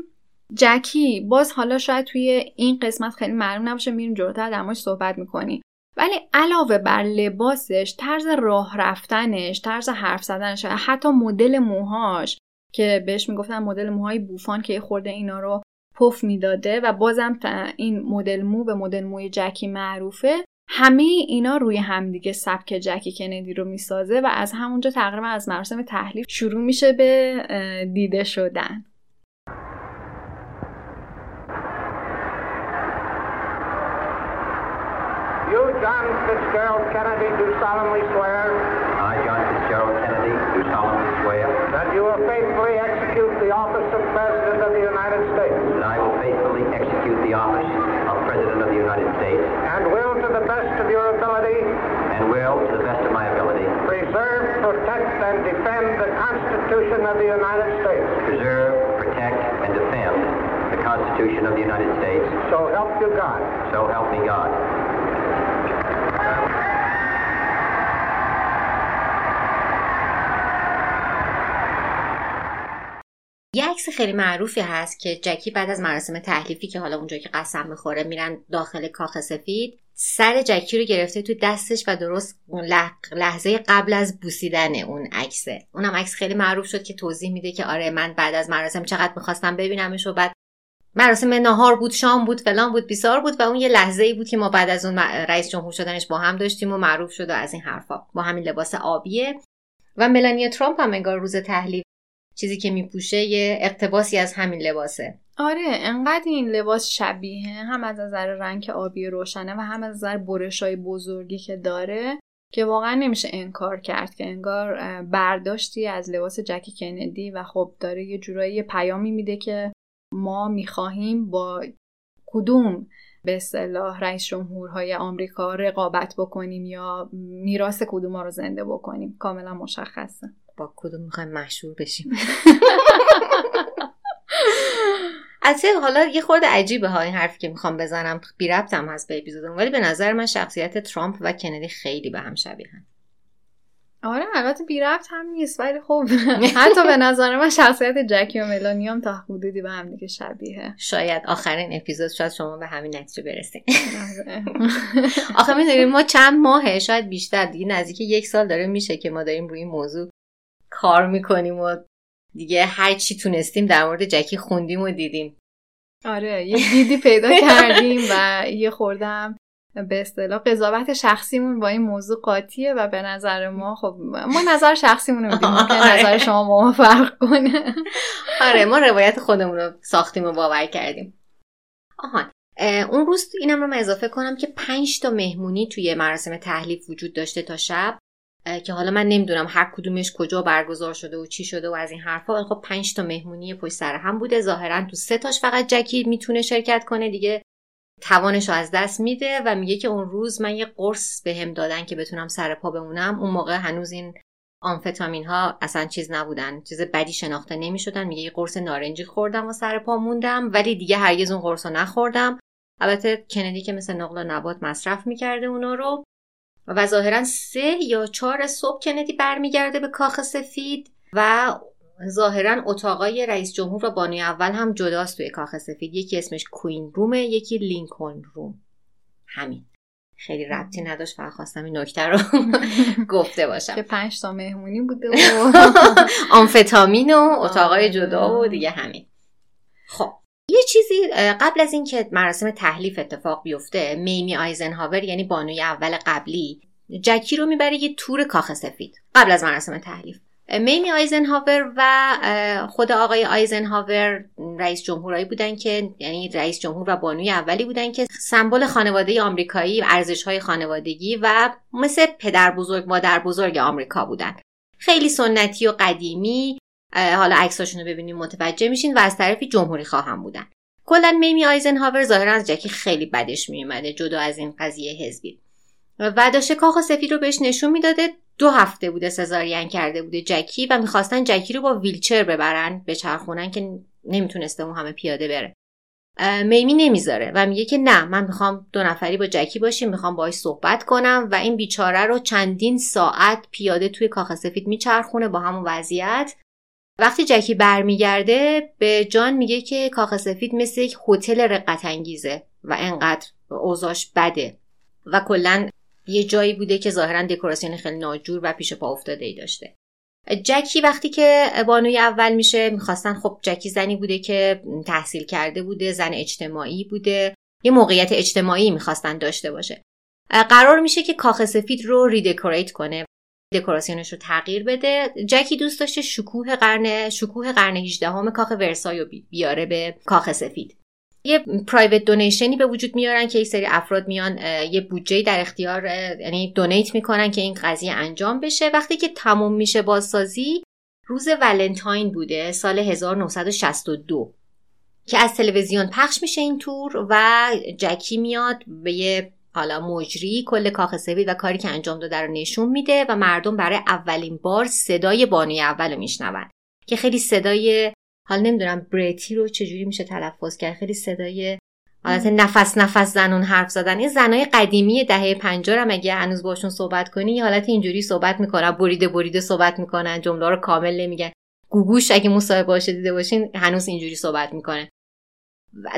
جکی باز حالا شاید توی این قسمت خیلی معلوم نباشه میریم جلوتر در صحبت می‌کنی ولی علاوه بر لباسش طرز راه رفتنش طرز حرف زدنش حتی مدل موهاش که بهش می‌گفتن مدل موهای بوفان که خورده اینا رو پف می‌داده و بازم این مدل مو به مدل موی جکی معروفه همه اینا روی همدیگه سبک جکی کندی رو می‌سازه و از همونجا تقریبا از مراسم تحلیف شروع میشه به دیده شدن. Fitzgerald Kennedy, do solemnly swear I, John Fitzgerald Kennedy, do solemnly swear that you will faithfully execute the office of President of the United States that I will faithfully execute the office of President of the United States and will, to the best of your ability, and will, to the best of my ability, preserve, protect, and defend the Constitution of the United States. preserve, protect, and defend the Constitution of the United States. So help you God. So help me God. خیلی معروفی هست که جکی بعد از مراسم تحلیفی که حالا اونجا که قسم می‌خوره میرن داخل کاخ سفید سر جکی رو گرفته تو دستش و درست لحظه قبل از بوسیدن اون عکسه. اونم عکس خیلی معروف شد که توضیح میده که آره من بعد از مراسم چقدر می‌خواستم ببینمش و بعد مراسم نهار بود شام بود فلان بود بیسار بود و اون یه لحظه ای بود که ما بعد از اون رئیس جمهور شدنش با هم داشتیم و معروف شد و از این حرفا. با همین لباس آبیه. و ملانیا ترامپ هم انگار روز تحلیف چیزی که میپوشه یه اقتباسی از همین لباسه. آره انقدر این لباس شبیه هم از نظر رنگ آبی روشنه و هم از نظر برش های بزرگی که داره که واقعا نمیشه انکار کرد که انگار برداشتی از لباس جکی کندی و خب داره یه جورایی پیامی میده که ما می‌خواهیم با کدوم به اصطلاح رئیس جمهورهای آمریکا رقابت بکنیم یا میراث کدوم رو زنده بکنیم. کاملا مشخصه. با کدوم می‌خوایم مشهور بشیم. البته حالا یه خورده عجیبه ها این حرفی که می‌خوام بزنم. بی ربطم هست به اپیزودم ولی به نظر من شخصیت ترامپ و کندی خیلی به هم شبیهن آره البته بی ربط هم نیست ولی خب حتی به نظر من شخصیت جکی و ملانی هم تا حدودی به هم دیگه شبیه شاید آخرین اپیزود شاید شما به همین نتیجه برسید آخه می‌دونیم ما چند ماهه شاید بیشتر دیگه نزدیک یک سال داره میشه که ما داریم روی این موضوع کار می‌کنیم و دیگه هر چی تونستیم در مورد جکی خوندیم و دیدیم. آره یه دیدی پیدا کردیم و یه خوردم به اصطلاح قضاوت شخصیمون با این موضوع قاطیه و به نظر ما خب ما نظر شخصیمون رو میدیم ممکن نظر شما با ما فرق کنه. آره ما روایت خودمون رو ساختیم و باور کردیم. آهان اون روز اینم رو من اضافه کنم که پنج تا مهمونی توی مراسم تحلیف وجود داشته تا شب. که حالا من نمی‌دونم هر کدومش کجا برگزار شده و چی شده و از این حرفا. خب پنج تا مهمونی پشت سر هم بوده. ظاهرا تو سه تاش فقط جکی می‌تونه شرکت کنه. دیگه توانش رو از دست میده و میگه که اون روز من یه قرص به هم دادن که بتونم سر پا بمونم. اون موقع هنوز این آمفتامین ها اصلا چیز نبودن. چیز بدی شناخته نمی‌شدن. میگه یه قرص نارنجی خوردم و سر پا موندم. ولی دیگه هرگز اون قرص رو نخوردم. البته کندی که مثل نقل و نبات مصرف می‌کرده اونا رو. و ظاهرا سه یا چهار صبح کندی برمیگرده به کاخ سفید و ظاهرا اتاقای رئیس جمهور و بانوی اول هم جداست توی کاخ سفید. یکی اسمش کوین رومه یکی لینکلن روم. همین. خیلی ربطی نداشت فقط خواستم این نکته رو گفته باشم. که پنج تا مهمونی بوده و آمفتامین و اتاقای جدا و دیگه همین. خب. یه چیزی قبل از اینکه مراسم تحلیف اتفاق بیفته میمی آیزنهاور یعنی بانوی اول قبلی جکی رو می‌بره یه تور کاخ سفید قبل از مراسم تحلیف. میمی آیزنهاور و خود آقای آیزنهاور رئیس جمهورایی بودن که یعنی رئیس جمهور و بانوی اولی بودن که سمبل خانواده آمریکایی ارزش های خانوادگی و مثل پدر بزرگ مادر بزرگ آمریکا بودن. خیلی سنتی و قدیمی حالا عکساشون رو ببینیم متوجه میشین و از طرفی جمهوری خواهم بودن. کلا میمی آیزنهاور ظاهرا از جکی خیلی بدش میومده جدا از این قضیه حزبی. و داشته کاخ سفید رو بهش نشون می‌داده دو هفته بوده سزارین کرده بوده جکی و می‌خواستن جکی رو با ویلچر ببرن به چرخونن که نمی‌تونسته اون همه پیاده بره. میمی نمی‌ذاره و میگه که نه من می‌خوام دو نفری با جکی باشیم می‌خوام باهاش صحبت کنم و این بیچاره رو چندین ساعت پیاده توی کاخ سفید میچرخونه با همون وضعیت. وقتی جکی برمیگرده به جان میگه که کاخ سفید مثل یک هتل رقت انگیزه و انقدر اوضاش بده. و کلا یه جایی بوده که ظاهرا دکوراسیون خیلی ناجور و پیش پا افتاده ای داشته. جکی وقتی که بانوی اول میشه می‌خواستن خب جکی زنی بوده که تحصیل کرده بوده زن اجتماعی بوده. یه موقعیت اجتماعی می‌خواستن داشته باشه. قرار میشه که کاخ سفید رو ریدکوریت کنه. دکوراسیونش رو تغییر بده. جکی دوست داشته شکوه قرن شکوه قرن 18 همه کاخ ورسای رو بیاره به کاخ سفید. یه پرایوت دونیشنی به وجود میارن که یک سری افراد میان یه بودجه در اختیار یعنی دونیت می‌کنن که این قضیه انجام بشه. وقتی که تموم میشه بازسازی روز ولنتاین بوده سال 1962 که از تلویزیون پخش میشه این تور و جکی میاد به یه حالا مجری کل کاخ سفید و کاری که انجام داده رو نشون میده و مردم برای اولین بار صدای بانوی اول رو میشنون که خیلی صدای حالا نمی‌دونم بریتی رو چجوری میشه تلفظ کرد خیلی صدای حالت نفس نفس زنون حرف زدن. این زنای قدیمی دهه 50 هم اگه هنوز باشون صحبت کنی یه حالت اینجوری صحبت می‌کنن بریده بریده صحبت می‌کنن جمله رو کامل نمیگن. گوگوش اگه مصاحبه باشه دیده باشین هنوز اینجوری صحبت می‌کنه.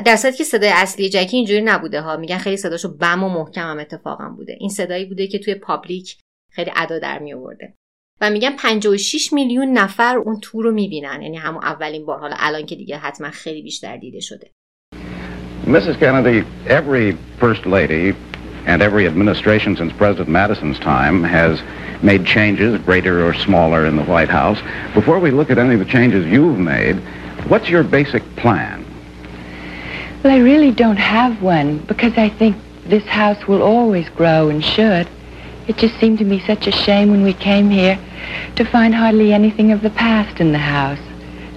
در صورتی که صدای اصلی جکی اینجوری نبوده ها میگن خیلی صداشو بم و محکم هم اتفاقا بوده این صدایی بوده که توی پابلیک خیلی ادا در می آورده و میگن 56 میلیون نفر اون تور رو می‌بینن یعنی همون اولین بار حالا الان که دیگه حتما خیلی بیشتر دیده شده Mrs. Kennedy, every first lady and every administration since President Madison's time has made changes, greater or smaller, in the White House. Before we look at any of the changes you've made, what's your basic plan? Well, I really don't have one because I think this house will always grow and should. It just seemed to me such a shame when we came here to find hardly anything of the past in the house.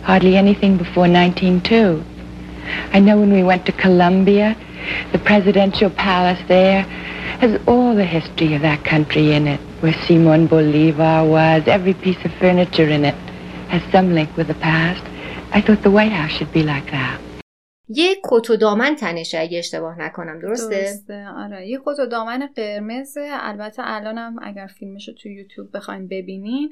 Hardly anything before 1902. I know when we went to Columbia, the presidential palace there has all the history of that country in it, where Simon Bolivar was. Every piece of furniture in it has some link with the past. I thought the White House should be like that. یه کت و دامن تنشه اگه اشتباه نکنم درسته؟ درسته آره. یه کت و دامن قرمز البته الانم اگر فیلمش رو تو یوتیوب بخواین ببینین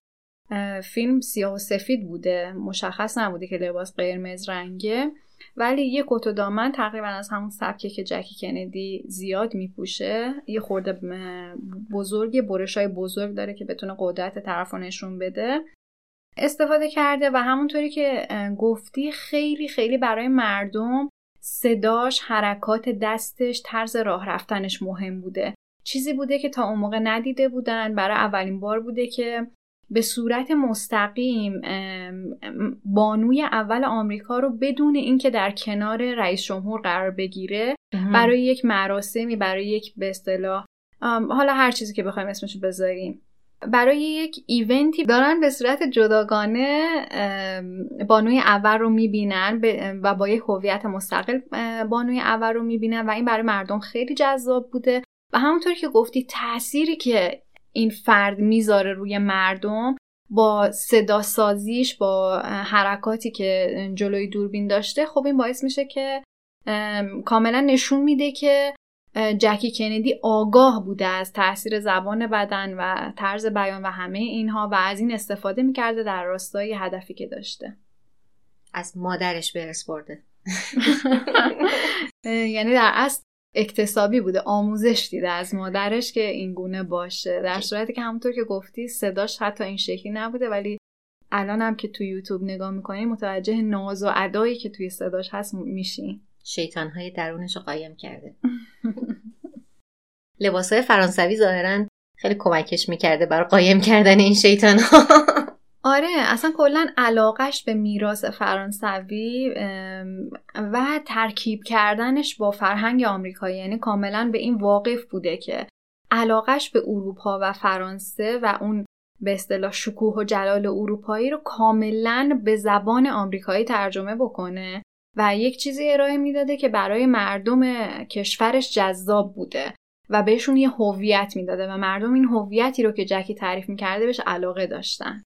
فیلم سیاه و سفید بوده. مشخص نبوده که لباس قرمز رنگه. ولی یه کت و دامن تقریبا از همون سبکه که جکی کندی زیاد میپوشه. یه خورده بزرگ برش های بزرگ داره که بتونه قدرت طرف رو نشون بده. استفاده کرده و همونطوری که گفتی خیلی خیلی برای مردم صداش حرکات دستش طرز راه رفتنش مهم بوده. چیزی بوده که تا اون موقع ندیده بودن برای اولین بار بوده که به صورت مستقیم بانوی اول آمریکا رو بدون اینکه در کنار رئیس جمهور قرار بگیره برای یک مراسمی برای یک به اصطلاح حالا هر چیزی که بخوایم اسمشو بذاریم. برای یک ایونتی دارن به صورت جداگانه بانوی اول رو می‌بینن و با یک هویت مستقل بانوی اول رو می‌بینن و این برای مردم خیلی جذاب بوده. و همونطور که گفتی تأثیری که این فرد می‌ذاره روی مردم با صدا سازیش با حرکاتی که جلوی دوربین داشته خب این باعث میشه که کاملا نشون میده که جکی کندی آگاه بوده از تاثیر زبان بدن و طرز بیان و همه اینها و از این استفاده می‌کرده در راستای هدفی که داشته. از مادرش به برده. یعنی در اصل اکتسابی بوده آموزش دیده از مادرش که این گونه باشه. در صورتی که همونطور که گفتی صداش حتی این شکلی نبوده ولی الان هم که تو یوتیوب نگاه می‌کنی متوجه ناز و ادایی که توی صداش هست میشی. شیطان های درونش رو قایم کرده. لباس های فرانسوی ظاهرا خیلی کمکش می‌کرده برای قایم کردن این شیطان ها آره اصلا کلا علاقش به میراث فرانسوی و ترکیب کردنش با فرهنگ آمریکایی. یعنی کاملا به این واقف بوده که علاقش به اروپا و فرانسه و اون به اصطلاح شکوه و جلال اروپایی رو کاملا به زبان آمریکایی ترجمه بکنه. و یک چیزی ارائه می‌داده که برای مردم کشورش جذاب بوده و بهشون یه هویت می‌داده و مردم این هویتی رو که جکی تعریف می‌کرده بهش علاقه داشتن.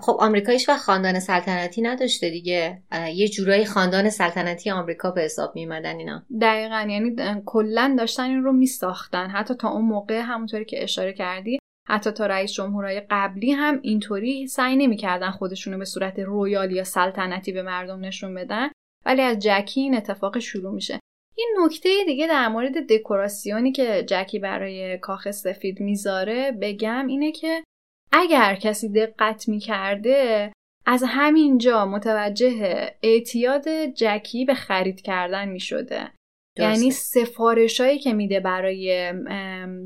خب آمریکا هیچ و خاندان سلطنتی نداشته دیگه. یه جورایی خاندان سلطنتی آمریکا به حساب میمدن اینا. دقیقا یعنی کلا داشتن این رو میساختن. حتی تا اون موقع همونطوری که اشاره کردی حتی تا رئیس جمهورهای قبلی هم اینطوری سعی نمی‌کردن خودشونو به صورت رویال یا سلطنتی به مردم نشون بدن. ولی از جکی این اتفاق شروع میشه. این نکته دیگه در مورد دکوراسیونی که جکی برای کاخ سفید می‌ذاره بگم اینه که اگر کسی دقت می‌کرده از همینجا متوجه اعتیاد جکی به خرید کردن می‌شده. یعنی سفارش هایی که میده برای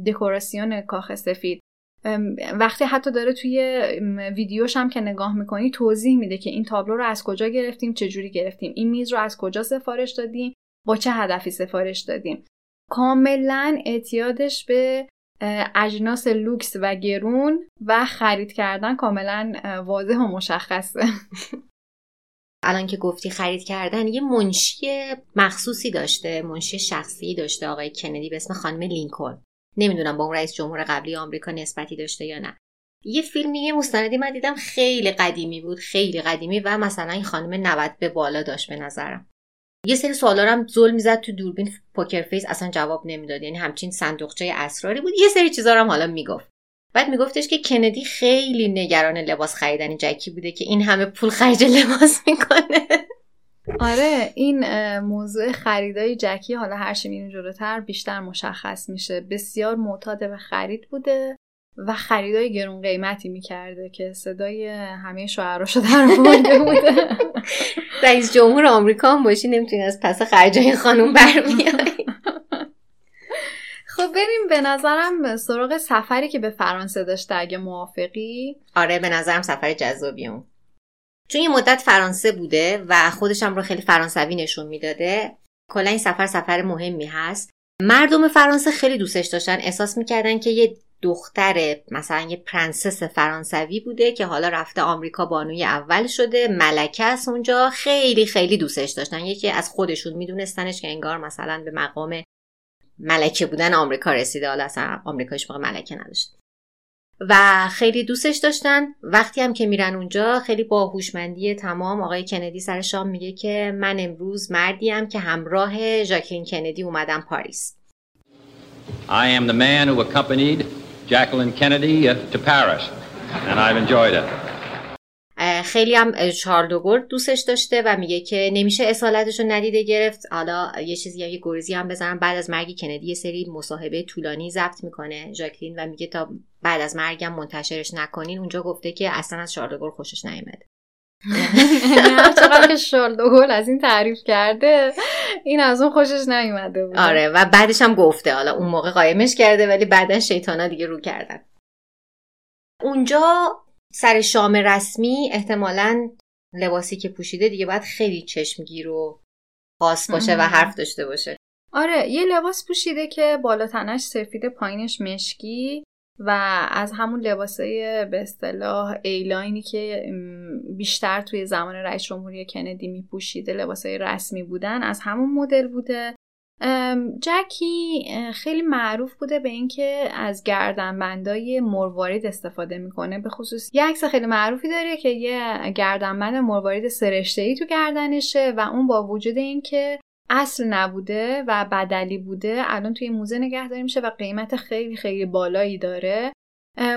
دکوراسیون کاخ سفید. وقتی حتی داره توی ویدیوش هم که نگاه می‌کنی توضیح میده که این تابلو رو از کجا گرفتیم چجوری گرفتیم. این میز رو از کجا سفارش دادیم؟ با چه هدفی سفارش دادیم؟ کاملا اعتیادش به اجناس لوکس و گرون و خرید کردن کاملا واضح و مشخصه. الان که گفتی خرید کردن یه منشی مخصوصی داشته منشی شخصی داشته آقای کندی به اسم خانم لینکلن. نمی‌دونم با اون رئیس جمهور قبلی آمریکا نسبتی داشته یا نه. یه فیلمی یه مستندی من دیدم خیلی قدیمی بود خیلی قدیمی و مثلا این خانم 90 به بالا داشت به نظرم. یه سری سوالا هم زل می‌زد تو دوربین poker face اصلا جواب نمی‌داد. یعنی همچین صندوقچه اسراری بود. یه سری چیزا هم حالا می‌گفت. بعد میگفتش که کندی خیلی نگران لباس خریدن جکی بوده که این همه پول خرج لباس می‌کنه. آره این موضوع خریدای جکی حالا هر چی میریم جلوتر بیشتر مشخص میشه. بسیار معتاد به خرید بوده و خریدای گرون قیمتی می‌کرده که صدای همه شوهراشو در برده بوده. رئیس جمهور آمریکا هم باشی نمی‌تونی از پس خرجای خانوم برمیای خب بریم به نظرم سراغ سفری که به فرانسه داشته اگه موافقی. آره به نظرم سفر جذابی اون. چون یه مدت فرانسه بوده و خودشم رو خیلی فرانسوی نشون می‌داده کلا این سفر سفر مهمی هست. مردم فرانسه خیلی دوستش داشتن. احساس می‌کردن که یه دختر مثلا یه پرنسس فرانسوی بوده که حالا رفته آمریکا بانوی اول شده ملکه است اونجا. خیلی خیلی دوستش داشتن. یکی از خودشون میدونستنش که انگار مثلا به مقام ملکه بودن آمریکا رسیده. حالا اصلا آمریکاش موقع ملکه نداشت. و خیلی دوستش داشتن وقتی هم که میرن اونجا خیلی با هوشمندی تمام آقای کندی سر شام میگه که من امروز مردیم که همراه ژاکلین کندی اومدم پاریس I am the man who accompanied Jacqueline Kennedy to Paris and I've enjoyed it. خیلی هم چارل دوگل دوستش داشته و میگه که نمیشه اصالتش رو ندیده گرفت. حالا یه چیزی یه گریزی هم بزنم. بعد از مرگ کندی یه سری مصاحبه طولانی ضبط می‌کنه ژاکلین و میگه تا بعد از مرگم منتشرش نکنین. اونجا گفته که اصلا از چارل دوگل خوشش نیومده. چقدر که شارل دوگل از این تعریف کرده این از اون خوشش نیومده بود. آره و بعدش هم گفته. حالا اون موقع قایمش کرده ولی بعدا شیطانا دیگه رو کردن. اونجا سر شام رسمی احتمالا لباسی که پوشیده دیگه باید خیلی چشمگیر و خاص باشه و حرف داشته باشه. آره یه لباس پوشیده که بالا تنش سفید پایینش مشکی و از همون لباسای به اصطلاح ایلاینی که بیشتر توی زمان رئیس جمهوری کندی میپوشیده لباسای رسمی بودن از همون مدل بوده. جکی خیلی معروف بوده به اینکه از گردنبندای مروارید استفاده می‌کنه. به خصوص یه عکس خیلی معروفی داره که یه گردنبند مروارید سرشته ای تو گردنشه و اون با وجود اینکه اصل نبوده و بدلی بوده الان توی موزه نگهداری میشه و قیمت خیلی خیلی بالایی داره.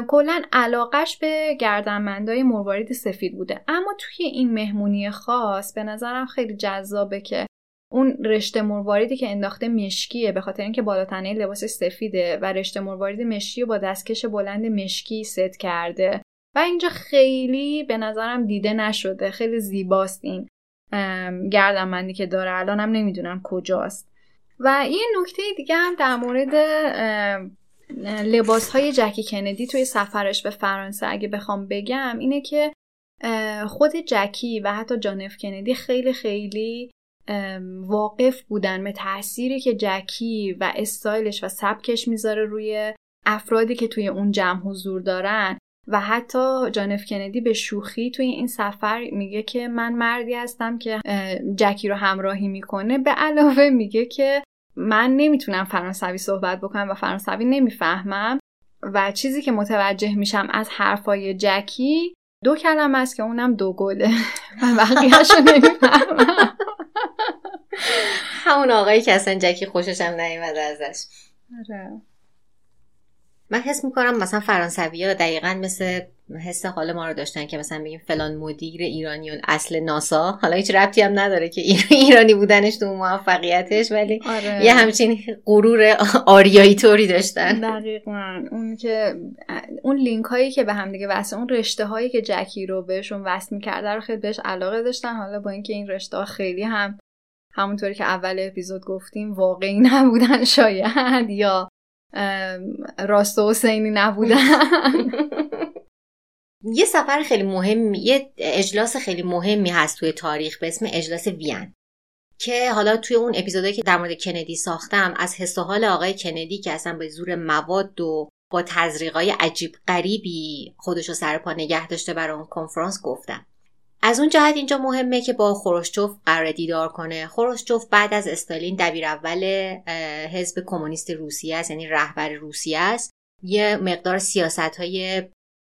کلا علاقش به گردنبندای مروارید سفید بوده. اما توی این مهمونی خاص به نظرم خیلی جذابه که اون رشته مرواریدی که انداخته مشکیه به خاطر اینکه بالاتنه لباس سفیده و رشته مروارید مشکی با دستکش بلند مشکی ست کرده. و اینجا خیلی به نظرم دیده نشده. خیلی زیباست این گردنبندی که داره. الانم نمی‌دونم کجاست. و یه نکته دیگه هم در مورد لباس های جکی کندی توی سفرش به فرانسه اگه بخوام بگم اینه که خود جکی و حتی جانف کندی خیلی خیلی واقف بودن به تأثیری که جکی و استایلش و سبکش می‌ذاره روی افرادی که توی اون جمع حضور دارن. و حتی جانف کندی به شوخی توی این سفر میگه که من مردی هستم که جکی رو همراهی می‌کنه. به علاوه میگه که من نمی‌تونم فرانسوی صحبت بکنم و فرانسوی نمی‌فهمم. و چیزی که متوجه میشم از حرفای جکی دو کلمه است که اونم دو گله. و بقیهشو نمی‌فهمم. همون آقایی که اصلا جکی خوششم نیومده ازش. آره. من حس می‌کنم مثلا فرانسوی ها دقیقا مثل حس حال ما رو داشتن که مثلا بگیم فلان مدیر ایرانیون اصل ناسا. حالا هیچ ربطی هم نداره که ایرانی بودنش تو موفقیتش ولی آره. یه همچین غرور آریایی طوری داشتن. دقیقا. اون که اون لینک هایی که به هم دیگه وصل اون رشته هایی که جکی رو بهشون وصل می‌کرده رو خیلی بهش علاقه داشتن. حالا با اینکه این رشته ها خیلی هم همونطوری که اول اپیزود گفتیم واقعی نبودن شاید یا راست و حسینی نبودن. یه سفر خیلی مهم یه اجلاس خیلی مهمی هست توی تاریخ به اسم اجلاس وین که حالا توی اون اپیزودهایی که در مورد کندی ساختم از حس و حال آقای کندی که اصلا به زور مواد و با تزریقای عجیب غریبی خودشو سر پا نگه داشته برای اون کنفرانس گفتم. از اون جهت اینجا مهمه که با خروشچوف قرار دیدار کنه. خروشچوف بعد از استالین دبیر اول حزب کمونیست روسیه است یعنی رهبر روسیه است. یه مقدار سیاست های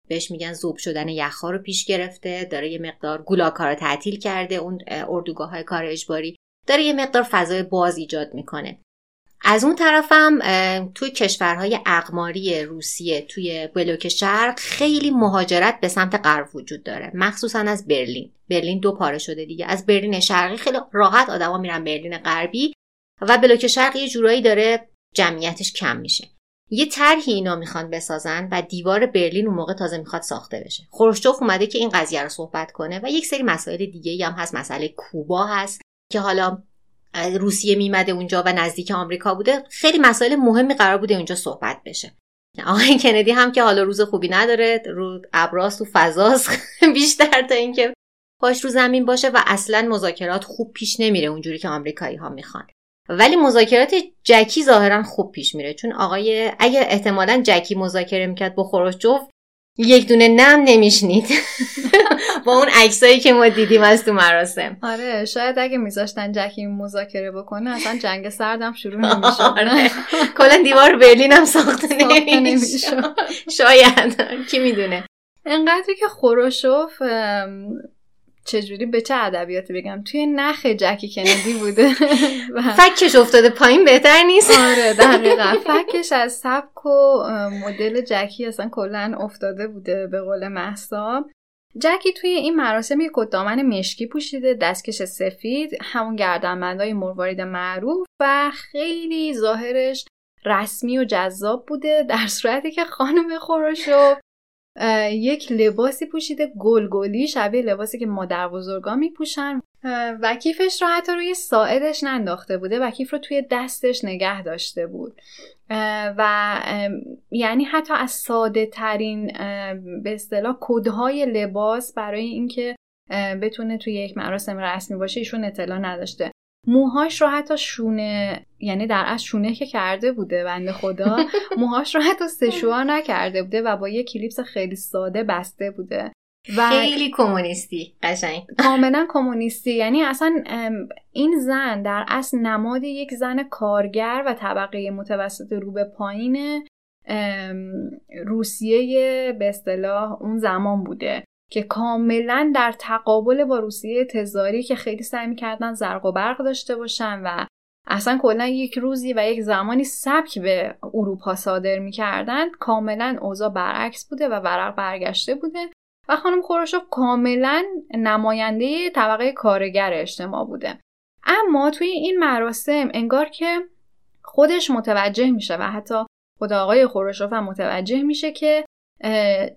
بهش میگن زوب شدن یخها رو پیش گرفته داره یه مقدار گولاکا رو تعطیل کرده اون اردوگاه های کار اجباری داره یه مقدار فضای باز ایجاد می‌کنه. از اون طرفم توی کشورهای اقماری روسیه توی بلوک شرق خیلی مهاجرت به سمت غرب وجود داره مخصوصا از برلین. برلین دو پاره شده دیگه. از برلین شرقی خیلی راحت آدما میرن برلین غربی و بلوک شرقی یه جورایی داره جمعیتش کم میشه. یه طرحی اینا می‌خوان بسازن و دیوار برلین اون موقع تازه می‌خواد ساخته بشه. خروشچوف اومده که این قضیه رو صحبت کنه و یک سری مسائل دیگه هم هست. مسئله کوبا هست که حالا روسیه میمده اونجا و نزدیک آمریکا بوده خیلی مسائل مهمی قرار بوده اونجا صحبت بشه. آقای کندی هم که حالا روز خوبی نداره رو ابراز تو فضاست بیشتر تا اینکه پاش رو زمین باشه و اصلا مذاکرات خوب پیش نمیره اونجوری که آمریکایی ها می‌خوان. ولی مذاکرات جکی ظاهرا خوب پیش میره چون آقای اگه احتمالا جکی مذاکره می‌کرد با خروشچوف یک دونه نم نمیشنید. با اون عکسایی که ما دیدیم از تو مراسم. آره شاید اگه میذاشتن جکی مذاکره بکنه اصلا جنگ سردم شروع نمی‌شد. آره. کلا دیوار برلین هم ساخته نمی‌شد. شاید. کی می‌دونه. انقدری که خروشوف چجوری به چه ادبیاتی بگم توی نخ جکی کندی بوده. فکش افتاده پایین بهتر نیست. آره دقیقا. فکش از سبک و مدل جکی اصلا کلا افتاده بوده به قول محسا جکی توی این مراسم یک دامن مشکی پوشیده دستکش سفید همون گردنبندهای مروارید معروف و خیلی ظاهرش رسمی و جذاب بوده در صورتی که خانم خورشو یک لباسی پوشیده گلگلی شبیه لباسی که مادر بزرگا میپوشن. و کیفش رو حتی روی ساعدش ننداخته بوده. و کیف رو توی دستش نگه داشته بود. و یعنی حتی از ساده ترین به اصطلاح کدهای لباس برای اینکه بتونه توی یک مراسم رسمی باشه ایشون اطلاع نداشته. موهاش رو حتی شونه یعنی در از شونه که کرده بوده بنده خدا موهاش رو حتی سشوار نکرده بوده و با یه کلیپس خیلی ساده بسته بوده. و خیلی کمونیستی قشنگ. کاملا کمونیستی. یعنی اصلا این زن در اصل نماد یک زن کارگر و طبقه متوسط رو به پایین روسیه به اصطلاح اون زمان بوده. که کاملا در تقابل با روسیه تزاری که خیلی سعی می‌کردن زرق و برق داشته باشن و اصلا کلا یک روزی و یک زمانی سبک به اروپا صادر می‌کردن کاملا اوضاع برعکس بوده و ورق برگشته بوده و خانم خورشوف کاملا نماینده طبقه کارگر اجتماع بوده. اما توی این مراسم انگار که خودش متوجه میشه و حتی خود آقای خورشوف هم متوجه میشه که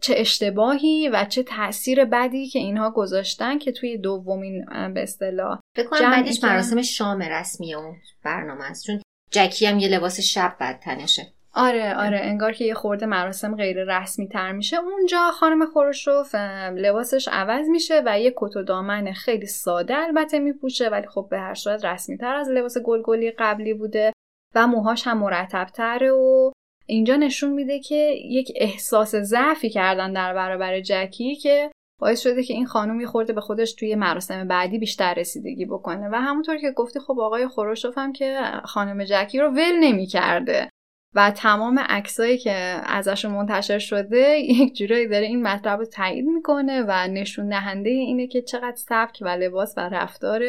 چه اشتباهی و چه تاثیر بدی که اینها گذاشتن که توی دومین به اصطلاح بکنم بعدش مراسم شام رسمی اون برنامه است. چون جکی هم یه لباس شب بد تنشه آره آره انگار که یه خورده مراسم غیر رسمی تر میشه. اونجا خانم خورشوف لباسش عوض میشه و یه کت و دامن خیلی ساده البته میپوشه ولی خب به هر صورت رسمی تر از لباس گلگلی قبلی بوده و موهاش هم مرتب تره و اینجا نشون میده که یک احساس ضعفی کردن در برابر جکی که باعث شده که این خانم خورده به خودش توی مراسم بعدی بیشتر رسیدگی بکنه. و همونطور که گفتی خب آقای خروشوف هم که خانم جکی رو ول نمی‌کرده. و تمام عکسایی که ازشون منتشر شده یک جورایی داره این مطلب رو تایید می‌کنه و نشون دهنده اینه که چقدر سبک و لباس و رفتار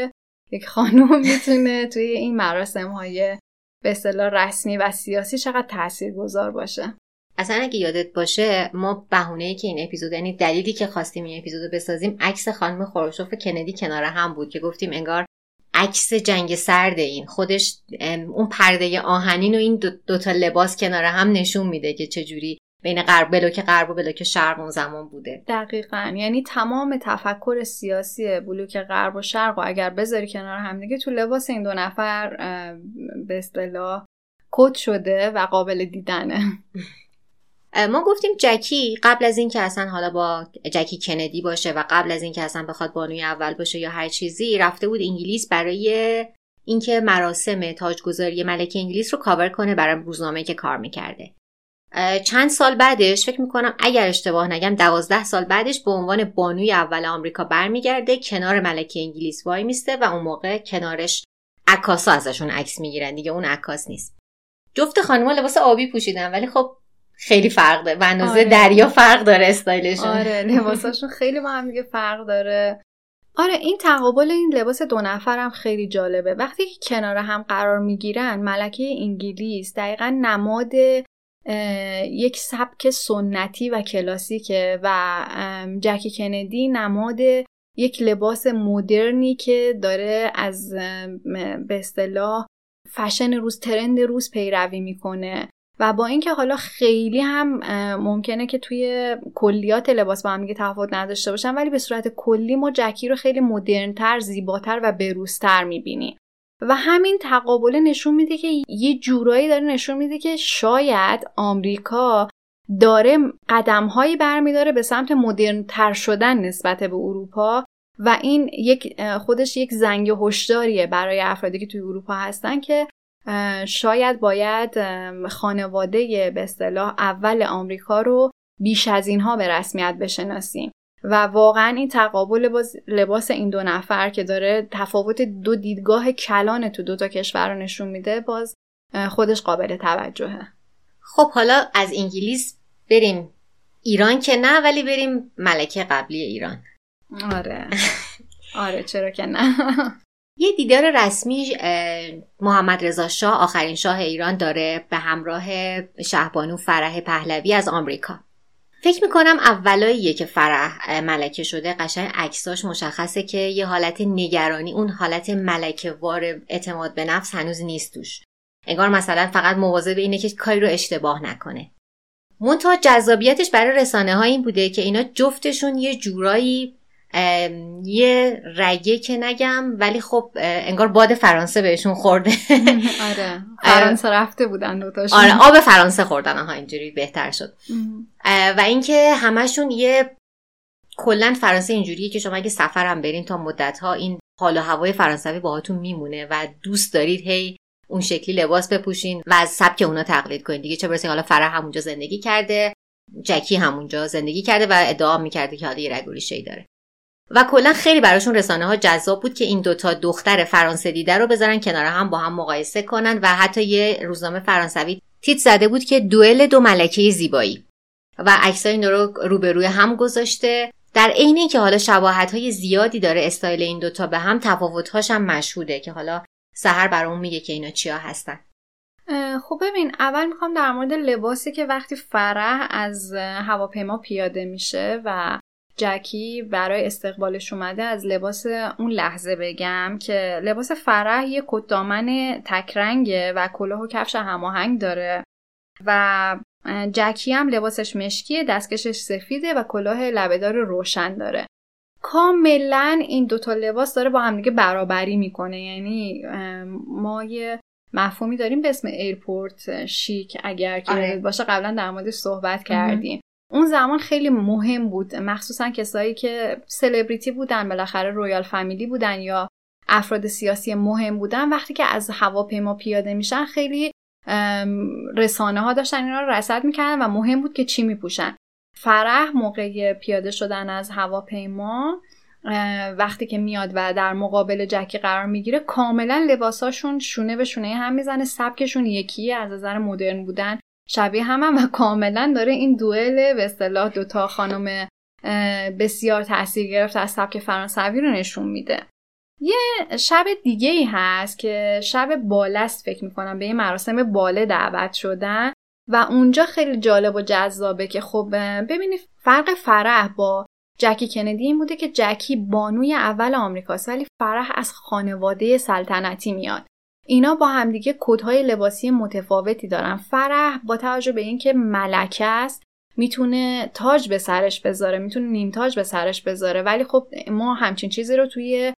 یک خانم می‌تونه توی این مراسم های به اصطلاح رسمی و سیاسی چقدر تأثیر گذار باشه؟ اصلا اگه یادت باشه ما بهونه ای که این اپیزود یعنی دلیلی که خواستیم این اپیزودو بسازیم عکس خانم خروشوف کندی کنار هم بود که گفتیم انگار عکس جنگ سرد این. خودش اون پرده آهنین و این دو, تا لباس کنار هم نشون میده که چجوری بین غرب بلوک غرب و بلوک شرق اون زمان بوده. دقیقا. یعنی تمام تفکر سیاسی بلوک غرب و شرق و اگر بذاری کنار هم دیگه تو لباس این دو نفر به اصطلاح کد شده و قابل دیدنه. ما گفتیم جکی قبل از اینکه اصلا حالا با جکی کندی باشه و قبل از اینکه اصلا بخواد بانوی اول باشه یا هر چیزی رفته بود انگلیس برای اینکه مراسم تاجگذاری ملک انگلیس رو کاور کنه برای روزنامه که کار می‌کرده. چند سال بعدش فکر می‌کنم اگر اشتباه نگم دوازده سال بعدش به عنوان بانوی اول آمریکا برمیگرده کنار ملکه انگلیس وای میسته و اون موقع کنارش عکاسا ازشون عکس می‌گیرن. دیگه اون عکاس نیست. جفت خانم‌ها لباس آبی پوشیدن ولی خب خیلی فرق داره و آره. دریا فرق داره استایلشون. آره لباساشون خیلی با هم دیگه فرق داره. آره این تقابل این لباس دو نفرم خیلی جالبه. وقتی که کنار هم قرار می‌گیرن ملکه انگلیس دقیقا نماد یک سبک سنتی و کلاسیکه و جکی کندی نماد یک لباس مدرنی که داره از به اصطلاح فشن روز ترند روز پیروی می‌کنه. و با اینکه حالا خیلی هم ممکنه که توی کلیات لباس با هم دیگه تفاوت نداشته باشن ولی به صورت کلی ما جکی رو خیلی مدرنتر زیباتر و بروزتر می‌بینیم و همین تقابله نشون میده که یه جورایی داره نشون میده که شاید آمریکا داره قدمهایی برمیداره به سمت مدرنتر شدن نسبت به اروپا و این یک خودش یک زنگ هشداریه برای افرادی که توی اروپا هستن که شاید باید خانواده به اصطلاح اول آمریکا رو بیش از اینها به رسمیت بشناسیم. و واقعا این تقابل لباس این دو نفر که داره تفاوت دو دیدگاه کلان تو دو تا کشور رو نشون میده باز خودش قابل توجهه. خب حالا از انگلیس بریم ایران که نه ولی بریم ملکه قبلی ایران. آره. آره چرا که نه. یه دیدار رسمی محمد رضا شاه آخرین شاه ایران داره به همراه شهبانو فرح پهلوی از آمریکا. فکر می‌کنم اولاییه که فرح ملکه شده قشنگ عکساش مشخصه که یه حالت نگرانی اون حالت ملکه وار اعتماد به نفس هنوز نیست توش. انگار مثلا فقط مواظب اینه که کاری رو اشتباه نکنه. منتها جذابیتش برای رسانه ها این بوده که اینا جفتشون یه جورایی یه رگه که نگم ولی خب انگار باد فرانسه بهشون خورده. آره. فرانسه رفته بودن دوتاشون آره آب فرانسه خوردن ها اینجوری بهتر شد. و اینکه همشون یه کلا فرانسه اینجوریه که شما اگه سفرم برین تا مدت ها این حال و هوای فرانسوی باهاتون میمونه و دوست دارید هی اون شکلی لباس بپوشین و از سبک اونا تقلید کنید دیگه. چه برسه حالا فرح همونجا زندگی کرده جکی همونجا زندگی کرده و ادعا می‌کرده که حالا یه رگولی شی داره. و کلا خیلی براشون رسانه ها جذاب بود که این دوتا دختر فرانسه دیده رو بذارن کنار هم با هم مقایسه کنن و حتی یه روزنامه فرانسوی تیت زده بود که دوئل دو ملکه زیبایی. و عکسای این رو روبروی هم گذاشته. در عین اینکه حالا شباهت های زیادی داره استایل این دوتا به هم تفاوت هم مشهوده که حالا سهر برامون میگه که اینا چیا هستن. خب ببین اول می‌خوام در مورد لباسی که وقتی فرح از هواپیما پیاده میشه و جکی برای استقبالش اومده از لباس اون لحظه بگم که لباس فرح یه کتدامن تکرنگه و کلاه و کفش هماهنگ داره. و جکی هم لباسش مشکیه دستکشش سفیده و کلاه لبهدار روشن داره. کاملا این دوتا لباس داره با همدیگه برابری می‌کنه. یعنی ما یه مفهومی داریم به اسم airport chic اگر که آره. باشه قبلا در موردش صحبت کردیم. اون زمان خیلی مهم بود. مخصوصا کسایی که سلبریتی بودن بالاخره royal family بودن یا افراد سیاسی مهم بودن وقتی که از هواپیما پیاده میشن خیلی رسانه ها داشتن اینا رو رصد می‌کردن و مهم بود که چی میپوشن. فرح موقع پیاده شدن از هواپیما وقتی که میاد و در مقابل جکی قرار می‌گیره کاملا لباساشون شونه به شونه هم می‌زنه سبکشون یکیه از نظر مدرن بودن. شبیه هم, هم و کاملا داره این دوئل به اصطلاح دوتا خانم بسیار تاثیر گرفته از سبک فرانسوی رو نشون میده. یه شب دیگه ای هست که شب بالست فکر می‌کنم به یه مراسم باله دعوت شدن و اونجا خیلی جالب و جذابه که خب ببینید فرق فرح با جکی کندی این بوده که جکی بانوی اول آمریکاست ولی فرح از خانواده سلطنتی میاد. اینا با همدیگه کدهای لباسی متفاوتی دارن. فرح با توجه به اینکه ملکه است می‌تونه تاج به سرش بذاره می‌تونه نیم تاج به سرش بذاره. ولی خب ما همچین چیزی رو توی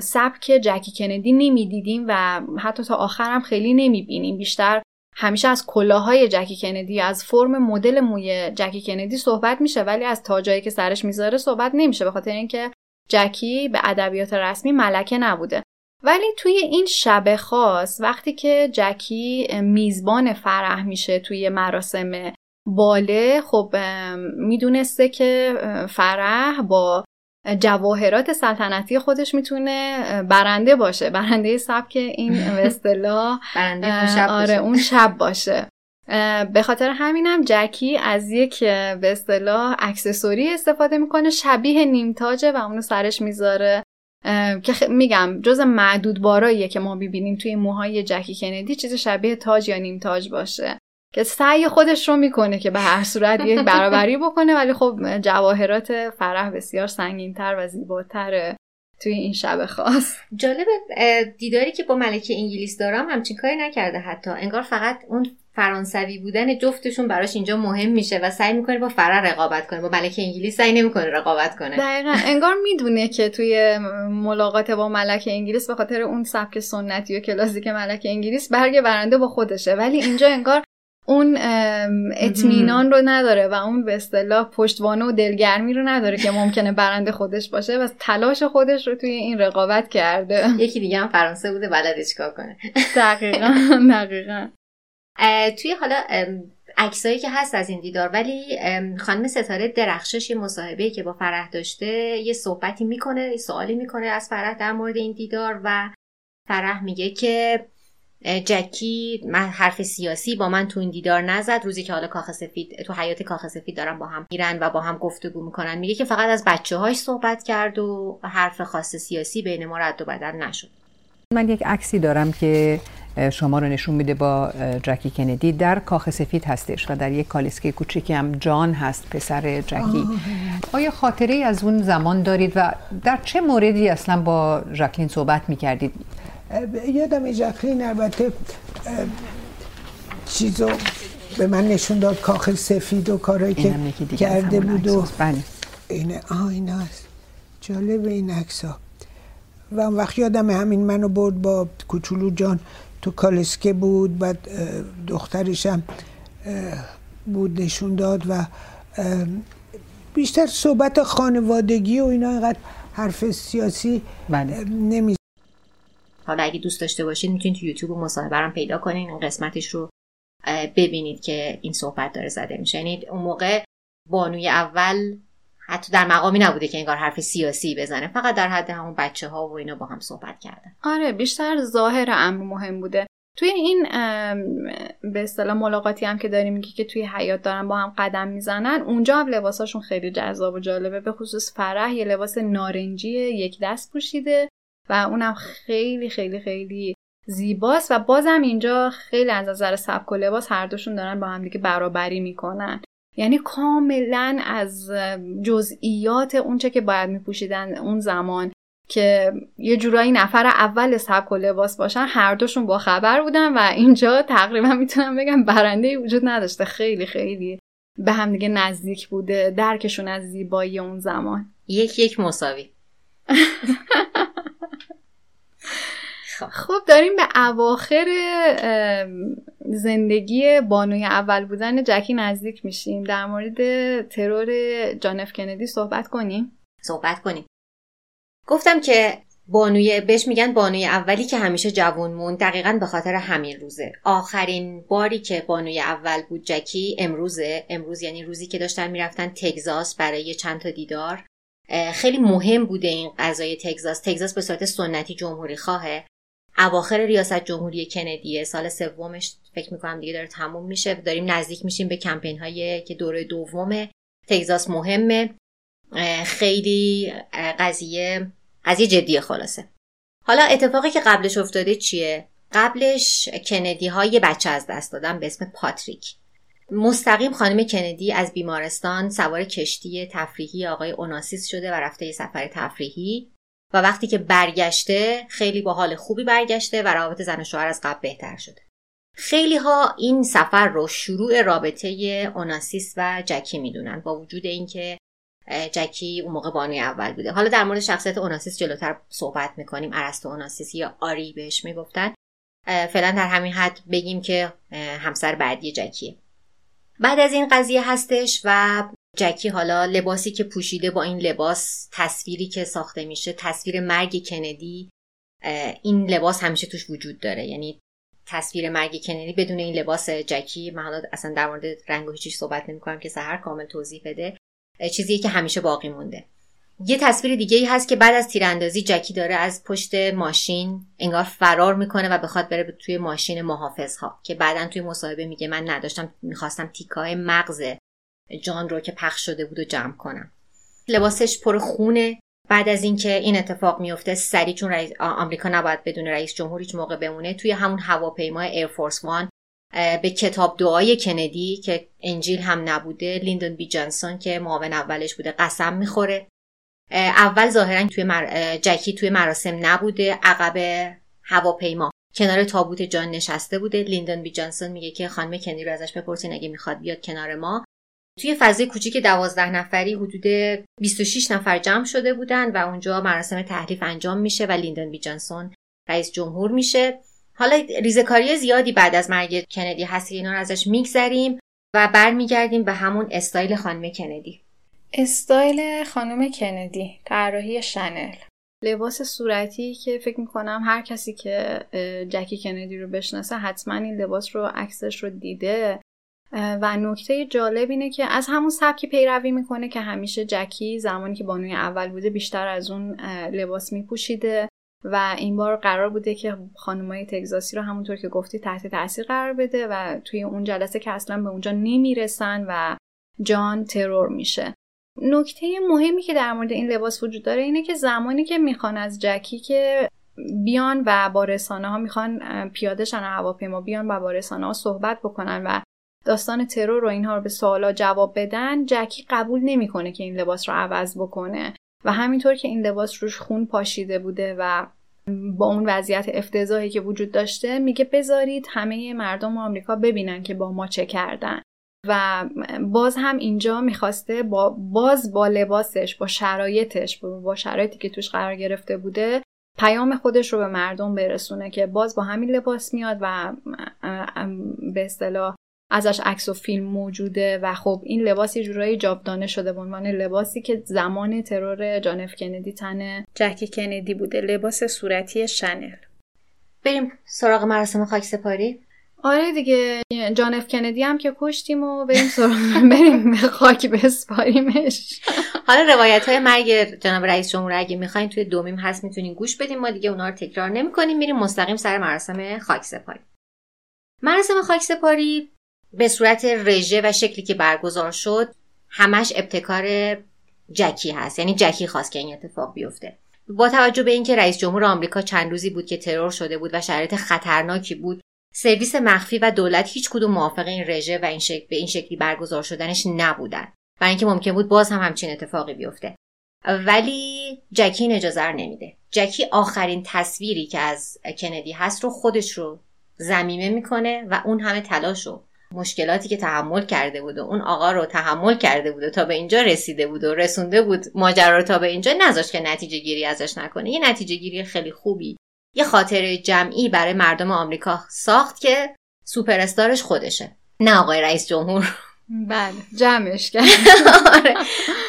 سبک جکی کندی نمی‌دیدیم و حتی تا آخرم خیلی نمی‌بینیم. بیشتر همیشه از کلاهای جکی کندی از فرم مدل موی جکی کندی صحبت میشه ولی از تاجایی که سرش می‌ذاره صحبت نمیشه. به خاطر اینکه جکی به ادبیات رسمی ملکه نبوده. ولی توی این شب خاص وقتی که جکی میزبان فرح میشه توی مراسم باله خب می‌دونسته که فرح با جواهرات سلطنتی خودش می‌تونه برنده باشه. برنده سبک این به اصطلاح آره اون شب باشه. به خاطر همینم جکی از یک به اصطلاح اکسسوری استفاده می‌کنه شبیه نیمتاجه و اونو سرش می‌ذاره. که میگم جز معدود باراییه که ما ببینیم توی موهای جکی کندی چیز شبیه تاج یا نیمتاج باشه. که سعی خودش رو می‌کنه که به هر صورت یک برابری بکنه ولی خب جواهرات فرح بسیار سنگینتر و زیباتره توی این شب خاص. جالب دیداری که با ملکه انگلیس دارم همچین کاری نکرده حتی. انگار فقط اون فرانسوی بودن جفتشون براش اینجا مهم میشه و سعی می‌کنه با فرح رقابت کنه با ملکه انگلیس سعی نمی‌کنه رقابت کنه. دقیقا. انگار می‌دونه که توی ملاقات با ملکه انگلیس به خاطر اون سبک سنتی و کلاسیک ملکه انگلیس برگ برنده با خودشه. ولی اینجا انگار اون اطمینان رو نداره و اون به اصطلاح پشتوانه و دلگرمی رو نداره که ممکنه برنده خودش باشه و تلاش خودش رو توی این رقابت کرده. یکی دیگه هم فرانسه بوده بلده چیکار کنه. دقیقا دقیقا. توی حالا عکسایی که هست از این دیدار ولی خانم ستاره درخشش یه مصاحبه که با فرح داشته یه صحبتی می‌کنه یه سوالی می‌کنه از فرح در مورد این دیدار و فرح میگه که جکی من حرف سیاسی با من تو این دیدار نزد. روزی که حالا کاخ سفید تو حیات کاخ سفید دارن با هم میرن و با هم گفتگو می‌کنن میگه که فقط از بچه هاش صحبت کرد و حرف خاص سیاسی بین ما رد و بدل نشد. من یک عکسی دارم که شما رو نشون میده با جکی کندی. در کاخ سفید هستش و در یک کالسکه کوچیکی هم جان هست پسر جکی. آیا خاطره از اون زمان دارید و در چه موردی اصلا با جکلین صحبت می‌کردید؟ یادم جکلین البته چیزو به من نشون داد کاخ سفید و کارهایی که کرده بود و بله. اینه آه این هست. جالب این عکس ها و اون وقت یادم همین منو برد با کوچولو جان. تو کالسکه بود بعد دخترش هم بود نشون داد و بیشتر صحبت خانوادگی و اینا اینقدر حرف سیاسی بله. نمی حالا اگه دوست داشته باشید می‌تونید تو یوتیوب مصاحبه رو پیدا کنین این قسمتش رو ببینید که این صحبت داره زده میشه یعنی اون موقع بانوی اول حتی در مقامی نبوده که انگار حرف سیاسی بزنه. فقط در حد همون بچه ها و اینا با هم صحبت کردن. آره بیشتر ظاهر امر مهم بوده. توی این به اصطلاح ملاقاتی هم که داریم میگه که توی حیات دارن با هم قدم می‌زنن اونجا هم لباساشون خیلی جذاب و جالبه. به خصوص فرح یه لباس نارنجی یک دست پوشیده و اونم خیلی خیلی خیلی زیباست و بازم اینجا خیلی از نظر سبک و لباس هر دوشون دارن با هم دیگه برابری می‌کنن. یعنی کاملا از جزئیات اونچه که باید میپوشیدن اون زمان که یه جورایی نفر اول سبک و لباس باشن هر دوشون با خبر بودن و اینجا تقریبا می‌تونم بگم برنده وجود نداشته. خیلی خیلی به هم دیگه نزدیک بوده درکشون از زیبایی اون زمان. یک یک مساوی. خب داریم به اواخر زندگی بانوی اول بودن جکی نزدیک میشیم. در مورد ترور جان اف کندی صحبت کنیم. صحبت کنیم. گفتم که بانوی بهش میگن بانوی اولی که همیشه جوون موند. دقیقا به خاطر همین روزه. آخرین باری که بانوی اول بود جکی امروزه. امروز یعنی روزی که داشتن می‌رفتن تگزاس برای چند تا دیدار. خیلی مهم بوده این قضای تگزاس. تگزاس به صورت سنتی جمهوری خواهه اواخر ریاست جمهوری کندیه سال سومش فکر می‌کنم دیگه داره تموم میشه. داریم نزدیک میشیم به کمپین هایی که دوره دومه. تگزاس مهمه. خیلی قضیه قضیه جدی خلاصه. حالا اتفاقی که قبلش افتاده چیه؟ قبلش کندی های بچه از دست دادن به اسم پاتریک. مستقیم خانم کندی از بیمارستان سوار کشتی تفریحی آقای اوناسیس شده و رفته یه سفر تفریحی. و وقتی که برگشته خیلی با حال خوبی برگشته و روابط زن و شوهر از قبل بهتر شده. خیلی ها این سفر رو شروع رابطه اوناسیس و جکی می‌دونن با وجود اینکه جکی اون موقع بانوی اول بوده. حالا در مورد شخصیت اوناسیس جلوتر صحبت می‌کنیم. ارسطو اوناسیس یا آری بهش می‌گفتن. فعلا در همین حد بگیم که همسر بعدی جکیه بعد از این قضیه هستش و جکی حالا لباسی که پوشیده با این لباس تصویری که ساخته میشه تصویر مرگ کندی این لباس همیشه توش وجود داره. یعنی تصویر مرگ کندی بدون این لباس جکی من حالا اصلا در مورد رنگ و هیچیش صحبت نمی که سهر کامل توضیح بده. چیزی که همیشه باقی مونده. یه تصویر دیگه ای هست که بعد از تیراندازی جکی داره از پشت ماشین انگار فرار می‌کنه و بخواد بره توی ماشین محافظ ها که بعدا توی مصاحبه میگه من نداشتم می‌خواستم تیکای مغز جان رو که پخش شده بود و جمع کنم. لباسش پر خونه. بعد از اینکه این اتفاق میفته سریع چون رئیس آمریکا نباید بدون رئیس جمهور هیچ موقع بمونه توی همون هواپیمای Air Force One به کتاب دعای کندی که انجیل هم نبوده لیندون بی جانسون که معاون اولش بوده قسم می‌خوره. اول ظاهرا توی مر... جکی توی مراسم نبوده عقب هواپیما. کنار تابوت جان نشسته بوده. لیندون بی جانسون میگه که خانم کندی رو ازش بپرسین اگه می‌خواد بیاد کنار ما. توی فضای کوچیک دوازده نفری حدود 26 نفر جمع شده بودن و اونجا مراسم تحلیف انجام میشه و لیندون بی جانسون رئیس جمهور میشه. حالا ریزکاری زیادی بعد از مرگ کندی هست که اینا رو ازش میگذریم و برمیگردیم به همون استایل خانم کندی. استایل خانم کندی طراحی شنل. لباس صورتی که فکر می‌کنم هر کسی که جکی کندی رو بشناسه حتما این لباس رو عکسش رو دیده. و نکته جالب اینه که از همون سبکی پیروی می‌کنه که همیشه جکی زمانی که بانوی اول بوده بیشتر از اون لباس میپوشیده و این بار قرار بوده که خانمای تگزاسی رو همونطور که گفتی تحت تاثیر قرار بده و توی اون جلسه که اصلا به اونجا نمی‌رسن و جان ترور میشه. نکته مهمی که در مورد این لباس وجود داره اینه که زمانی که می‌خوان از جکی که بیان و با رسانه ها می‌خوان پیاده شن هواپیما بیان و با رسانه ها صحبت بکنن و داستان ترور رو اینها رو به سوالا جواب بدن جکی قبول نمی‌کنه که این لباس رو عوض بکنه و همینطور که این لباس روش خون پاشیده بوده و با اون وضعیت افتضاحی که وجود داشته میگه بذارید همه مردم آمریکا ببینن که با ما چه کردن. و باز هم اینجا می‌خواسته با باز با لباسش با شرایطش با شرایطی که توش قرار گرفته بوده پیام خودش رو به مردم برسونه که باز با همین لباس میاد و به اصطلاح ازش عکس و فیلم موجوده و خب این لباس یه جورایی جابدانه شده به عنوان لباسی که زمان ترور جانف کندی تن جکی کندی بوده. لباس صورتی شنل. بریم سراغ مراسم خاک سپاری. آره دیگه جان اف کندی هم که کشتیم و بریم سراغ بریم خاک بسپاریمش. حالا روایت های مرگ جناب رئیس جمهور اگه می‌خواین توی دومیم هست می‌تونین گوش بدیم ما دیگه اونا رو تکرار نمی‌کنیم. میریم مستقیم سر مراسم خاک سپاری. مراسم خاک سپاری به صورت رژه و شکلی که برگزار شد همش ابتکار جکی هست. یعنی جکی خواست که این اتفاق بیفته. با توجه به اینکه رئیس جمهور آمریکا چند روزی بود که ترور شده بود و شرایط خطرناکی بود سرویس مخفی و دولت هیچ کدوم موافق این رژه و این شکل به این شکلی برگزار شدنش نبودن. برای اینکه ممکن بود باز هم همچین اتفاقی بیفته. ولی جکی این اجازه نمیده. جکی آخرین تصویری که از کندی هست رو خودش رو زمیمه می‌کنه و اون همه تلاش رو مشکلاتی که تحمل کرده بود و اون آقا رو تحمل کرده بود و تا به اینجا رسیده بود و رسونده بود ماجرا رو تا به اینجا نذاشت که نتیجه گیری ازش نکنه. یه نتیجه گیری خیلی خوبی یه خاطر جمعی برای مردم آمریکا ساخت که سوپر استارش خودشه. نه آقای رئیس جمهور. بله جمعش کرد. آره.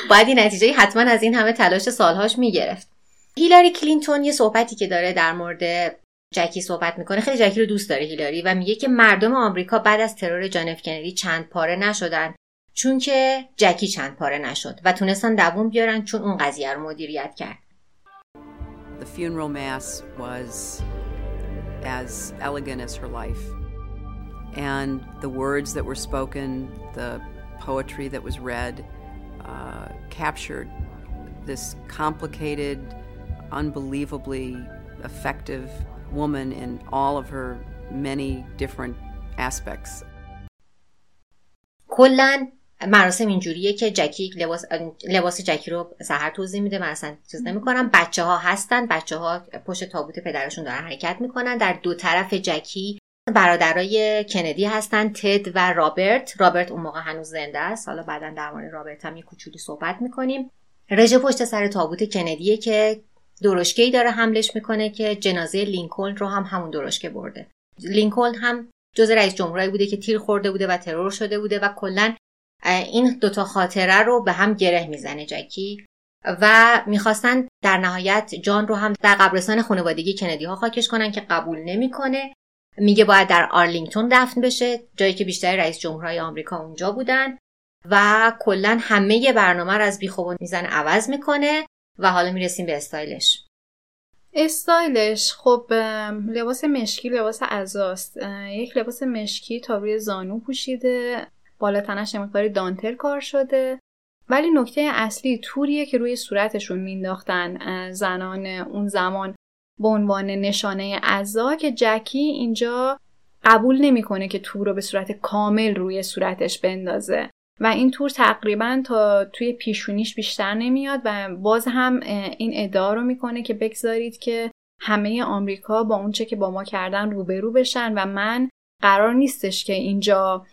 باید این نتیجه حتما از این همه تلاش سالهاش می‌گرفت. هیلاری کلینتون یه صحبتی که داره در مورد جکی صحبت می‌کنه. خیلی جکی رو دوست داره هیلاری و میگه که مردم آمریکا بعد از ترور جان کندی چند پاره نشدن. چون که جکی چند پاره نشد و تونستن دووم بیارن چون اون قضیه رو مدیریت کرد. The funeral mass was as elegant as her life. And the words that were spoken, the poetry that was read, uh, captured this complicated, unbelievably effective woman in all of her many different aspects. کلا مراسم اینجوریه که جکی لباس لباس جکی رو سحر توضیح میده. من اصلا چیز نمی‌کنم. بچه ها هستن. بچه ها پشت تابوت پدرشون دارن حرکت می‌کنن. در دو طرف جکی برادرای کندی هستن. تد و رابرت. رابرت اون موقع هنوز زنده است. حالا بعدا در مورد رابرت هم یه کوچولی صحبت می‌کنیم. رژه پشت سر تابوت کندیه که درشکه داره حملش می‌کنه که جنازه لینکلن رو هم همون درشکه برده. لینکلن هم جز رئیس جمهورایی بوده که تیر خورده بوده و ترور شده بوده و کلا این دوتا خاطره رو به هم گره می‌زنه جکی. و می‌خواستن در نهایت جان رو هم در قبرستان خانوادگی کندی ها خاکش کنن که قبول نمی‌کنه. میگه باید در آرلینگتون دفن بشه جایی که بیشتر رئیس جمهورهای آمریکا اونجا بودن. و کلا همه برنامه رو از بیخوبون می‌زنه عوض می‌کنه. و حالا می‌رسیم به استایلش. استایلش خب لباس مشکی لباس ازاست یک لباس مشکی تا روی زانو پوشیده. بالا تنش مقداری دانتل کار شده. ولی نکته اصلی توریه که روی صورتشون مینداختن زنان اون زمان به عنوان نشانه عزا که جکی اینجا قبول نمی‌کنه که تور رو به صورت کامل روی صورتش بندازه. و این تور تقریبا تا توی پیشونیش بیشتر نمیاد و باز هم این ادعا رو می‌کنه که بگذارید که همه آمریکا با اونچه که با ما کردن روبرو بشن و من قرار نیستش که اینجا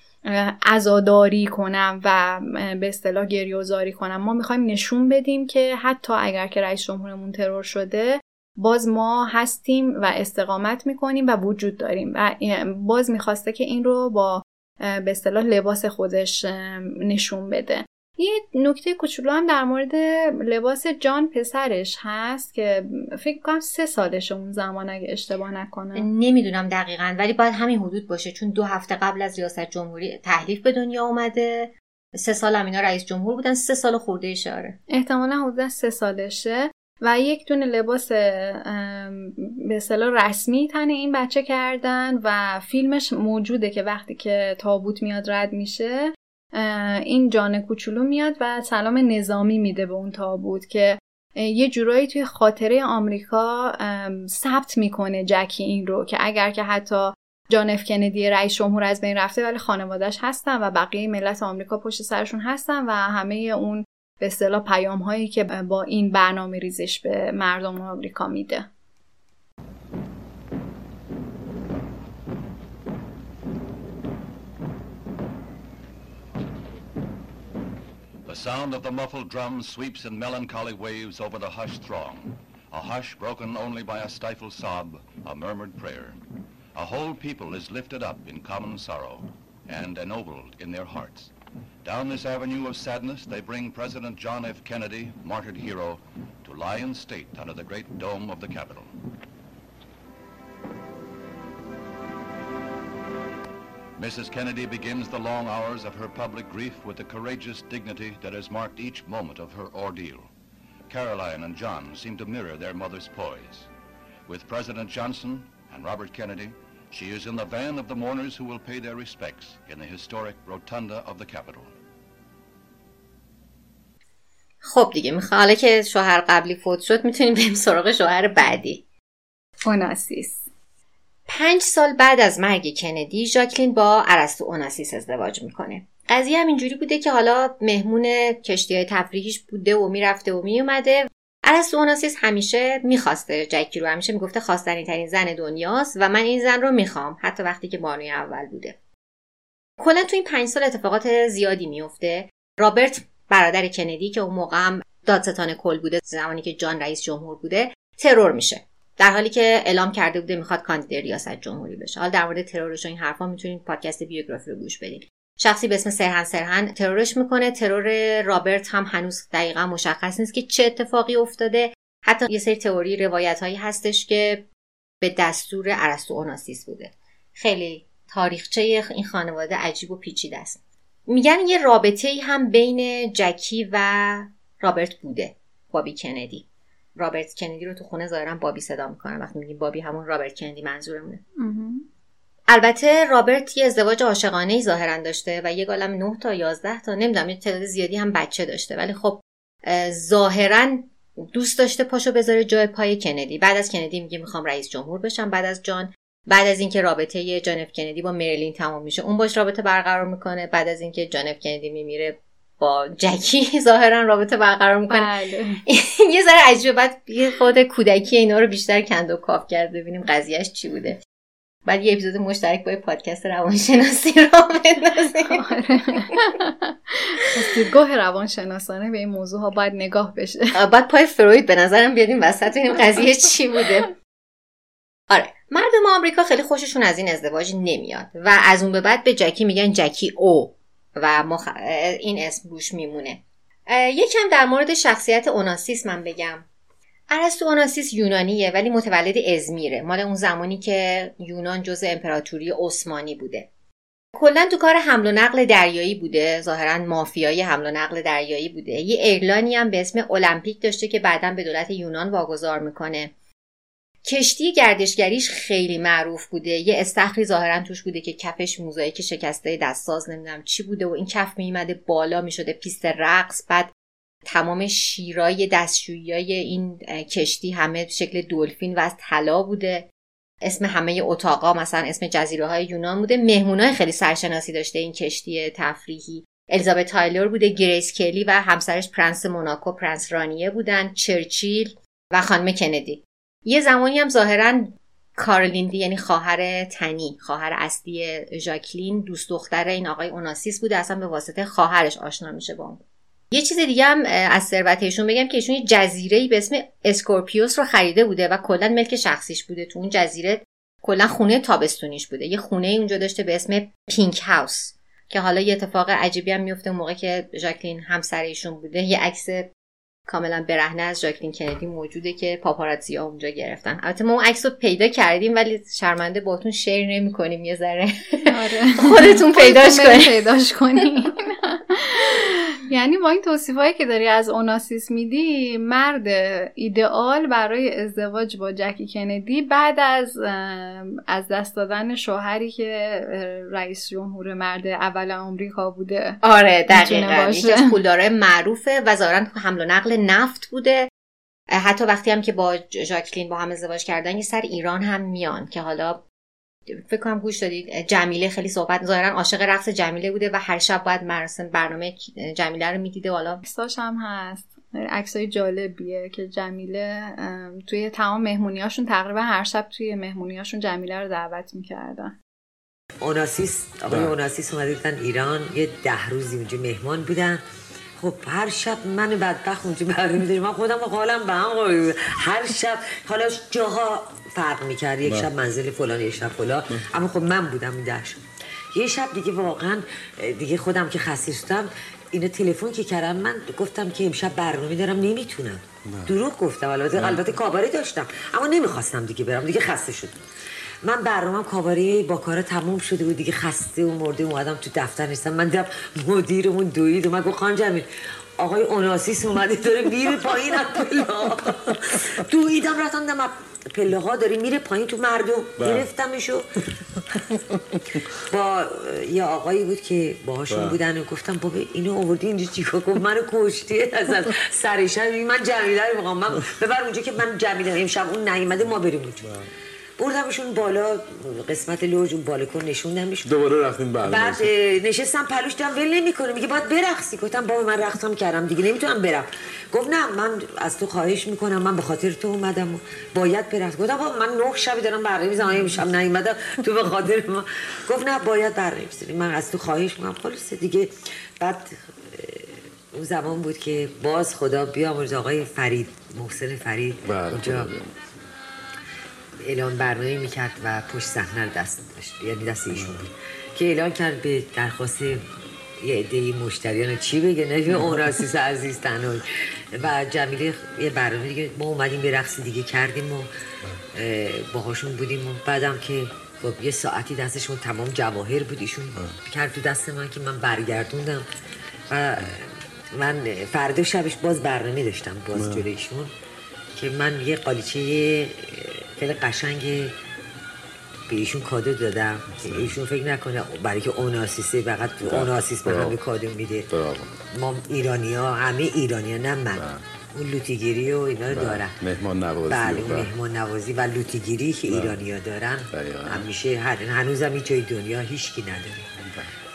عزاداری کنم و به اصطلاح گریوزاری کنم. ما می‌خوایم نشون بدیم که حتی اگر که رئیس جمهورمون ترور شده باز ما هستیم و استقامت می‌کنیم و وجود داریم. و باز می‌خواسته که این رو با به اصطلاح لباس خودش نشون بده. یه نکته کوچولو هم در مورد لباس جان پسرش هست که فکر کنم سه سالش اون زمان اگه اشتباه نکنه نمی‌دونم دقیقا ولی باید همین حدود باشه چون دو هفته قبل از ریاست جمهوری تحلیف به دنیا اومده. سه سال هم اینا رئیس جمهور بودن سه سال خورده اشاره. احتمالا حدود سه سالشه. و یک دونه لباس به اصطلاح رسمی تن این بچه کردن و فیلمش موجوده که وقتی که تابوت میاد رد میشه این جان کوچولو میاد و سلام نظامی میده به اون تابوت که یه جورایی توی خاطره آمریکا ثبت می‌کنه جکی این رو که اگر که حتی جان اف کندی رئیس جمهور از بین رفته ولی خانوادهش هستن و بقیه ملت آمریکا پشت سرشون هستن و همه اون به اصطلاح پیام هایی که با این برنامه ریزش به مردم آمریکا میده The sound of the muffled drum sweeps in melancholy waves over the hushed throng, a hush broken only by a stifled sob, a murmured prayer. A whole people is lifted up in common sorrow and ennobled in their hearts. Down this avenue of sadness, they bring President John F. Kennedy, martyred hero, to lie in state under the great dome of the Capitol. Mrs. Kennedy begins the long hours of her public grief with the courageous dignity that has marked each moment of her ordeal. Caroline and John seem to mirror their mother's poise. With President Johnson and Robert Kennedy, she is in the van of the mourners who will pay their respects in the historic rotunda of the Capitol. خب دیگه می‌خوام حالا که شوهر قبلی فوت شد می‌تونیم بریم سراغ شوهر بعدی. اوناسیس. پنج سال بعد از مرگ کندی ژاکلین با ارسطو اوناسیس ازدواج می‌کنه. قضیه هم اینجوری بوده که حالا مهمون کشتی های تفریحیش بوده و می‌رفته و میومده ارسطو اوناسیس همیشه می‌خواسته جکی رو همیشه می‌گفته خواستنی ترین زن دنیاست و من این زن رو می‌خوام حتی وقتی که بانوی اول بوده. کلا تو این پنج سال اتفاقات زیادی میفته رابرت برادر کندی که اون موقع هم دادستان کل بوده زمانی که جان رئیس جمهور بوده ترور میشه. در حالی که اعلام کرده بوده می‌خواد کاندید ریاست جمهوری بشه. حالا در مورد ترورش و این حرفا می‌تونید پادکست بیوگرافی رو گوش بدید شخصی به اسم سرهن سرهن ترورش می‌کنه. ترور رابرت هم هنوز دقیقا مشخص نیست که چه اتفاقی افتاده. حتی یه سری تئوری روایت هایی هستش که به دستور ارسطو اوناسیس بوده. خیلی تاریخچه این خانواده عجیب و پیچیده است. میگن یه رابطه ای هم بین جکی و رابرت بوده بابی کندی. رابرت کندی رو تو خونه ظاهرا بابی صدا می‌کنن وقتی میگیم بابی همون رابرت کندی منظورمونه. البته رابرت یه ازدواج عاشقانه ای ظاهرا داشته و یه گالم 9 تا 11 تا نمی‌دونم یه تعداد زیادی هم بچه داشته. ولی خب ظاهرا دوست داشته پاشو بذاره جای پای کندی. بعد از کندی میگه می‌خوام رئیس جمهور بشم. بعد از جان بعد از اینکه رابطه جان کندی با مریلین تمام میشه اون باش رابطه برقرار می‌کنه. بعد از اینکه جان کندی میمیره با جکی ظاهرا رابطه برقرار می‌کنه. بله. یه ذره عجیبه. بعد خود کودکی اینا رو بیشتر کند و کاف کرد ببینیم قضیهش چی بوده. بعد یه اپیزود مشترک با یه پادکست روانشناسی را بندازیم. از دیدگاه روانشناسانه به این موضوع ها باید نگاه بشه. بعد پای فروید به نظرم بیادیم وسط ببینیم قضیه چی بوده. آره. مردم آمریکا خیلی خوششون از این ازدواج نمیاد و از اون به بعد به جکی میگن جکی او و مخ... این اسم روش میمونه. یکم در مورد شخصیت اوناسیس من بگم. ارسطو اوناسیس یونانیه ولی متولد ازمیره. مال اون زمانی که یونان جز امپراتوری عثمانی بوده. کلا تو کار حمل و نقل دریایی بوده. ظاهرا مافیای حمل و نقل دریایی بوده. یه ایرلانی هم به اسم المپیک داشته که بعدا به دولت یونان واگذار می‌کنه. کشتی گردشگریش خیلی معروف بوده. یه استخری ظاهرا توش بوده که کفش موزاییک شکسته دستساز نمی‌دونم چی بوده و این کف میمده بالا می‌شده پیست رقص. بعد تمام شیرای دستشویی این کشتی همه شکل دلفین و از طلا بوده. اسم همه اتاقا مثلا اسم جزیره های یونان بوده. مهمونای خیلی سرشناسی داشته این کشتی تفریحی. الیزابت تایلور بوده گریس کلی و همسرش پرنس موناکو پرنس رانیه بودن چرچیل و خانم کندی. یه زمانی هم ظاهرا کارولین لی یعنی خواهر تنی خواهر اصلی ژاکلین دوست دختر این آقای اوناسیس بوده اصلا به واسطه خواهرش آشنا میشه با اون. یه چیز دیگه هم از ثروتشون بگم که ایشون یه جزیره به اسم اسکورپیوس رو خریده بوده و کلا ملک شخصیش بوده. تو اون جزیره کلا خونه تابستونیش بوده. یه خونه اونجا داشته به اسم Pink House که حالا یه اتفاق عجیبی هم میفته موقع که ژاکلین همسر ایشون بوده. یه عکس کاملا برهنه از ژاکلین کندی موجوده که پاپاراتزی ها اونجا گرفتن. البته ما اون عکس رو پیدا کردیم ولی شرمنده باتون share نمی کنیم یه ذره. آره. خودتون پیداش کنیم پیداش کنیم یعنی با این توصیف هایی که داری از اوناسیس میدی مرد ایدئال برای ازدواج با جکی کندی بعد از از دست دادن شوهری که رئیس جمهور مرد اول آمریکا بوده. آره دقیقا. یکی از پولدارای معروفه و ظاهرا حمل و نقل نفت بوده. حتی وقتی هم که با ژاکلین با هم ازدواج کردن یه سر ایران هم میان که حالا فکر کنم گوش دادید جمیله خیلی صحبت ظاهرا عاشق رقص جمیله بوده و هر شب باید مراسم برنامه جمیله رو می‌دیده. حالا عکساش هم هست. عکسای جالبیه که جمیله توی تمام مهمونیاشون تقریبا هر شب توی مهمونیاشون جمیله رو دعوت می‌کردن. اوناسیس آقای اوناسیس اومده ایران یه ده روزی اونجا مهمان بودن. خب هر شب من بدبخت اونجا برمی من خودم با حالم به هم هر شب حالا جاها فرق می‌کرد. یک شب منزل فلان یک شب فلان. اما خب من بودم این دهش یه شب دیگه واقعا دیگه خودم که خسته شدم اینو تلفن که کردم من گفتم که امشب برنامه دارم نمی‌تونم. دروغ گفتم. البته البته کاباره داشتم. اما نمی‌خواستم دیگه برم. دیگه خسته شدم. من برنامه کاباره با کار تموم شده بود دیگه خسته و مرده اومدم تو دفتر نیستم من دیدم مدیرمون دوید اومد گفت خان جمیل آقای اوناسیس اومده داره میره پایین از پله دویدم رفتم دم پله ها داره میره پایین تو مردم. گرفتمشو با یه آقایی بود که باهاشون بودن و گفتم بابا اینو آوردی اینجا چیکار گفت منو کشتی از سرشن من جمیله رو می‌خوام. من ببر اونجا که من جمیله امشب اون نیومده ما بریم اونجا. بردمشون بالا قسمت لوج اون بالکن نشوندمش دوباره رفتیم بعد بعد نشستم پلوش دم ول نمی‌کنه میگه باید برقصی. گفتم بابا من رقصم کردم دیگه نمی‌تونم برم. گفت نه من از تو خواهش می‌کنم من به خاطر تو اومدم و باید برقص. گفتم بابا من نه شبی دارم برنامه می‌زنم امشب نیومدم تو به خاطر ما. گفت نه باید برنامه من از تو خواهش می‌کنم. خلاص دیگه. بعد اون زمان بود که باز خدا بیامرز آقای فرید محسن فرید. اونجا اعلان برنامه می‌کرد و پشت صحنه رو دست داشت یعنی دست ایشون بود که اعلان کرد به درخواست یه عده مشتریان چی بگه؟ نه اوناسیس عزیز تنها. و جمیله یه برنامه دیگه ما اومدیم به رقص دیگه کردیم و اه، باهاشون بودیم و بعدم که خب یه ساعتی دستشون تمام جواهر بود ایشون کرد تو دست من که من برگردوندم و من فردا شبش باز برنامه داشتم باز. جلویشون که من یه قالیچه خیلی قشنگ به ایشون کادو دادم که ایشون فکر نکنه برای که اوناسیسه فقط اوناسیس به برافو. همه کادو میده. ما ایرانی ها همه ایرانی ها نه من. اون لوتیگیری و اینا رو دارن. مهمان نوازی بله اون مهمان نوازی و لوتیگیری که بله. ایرانی ها دارن. همیشه هر هنوزم هیچ جای دنیا هیچکی نداره.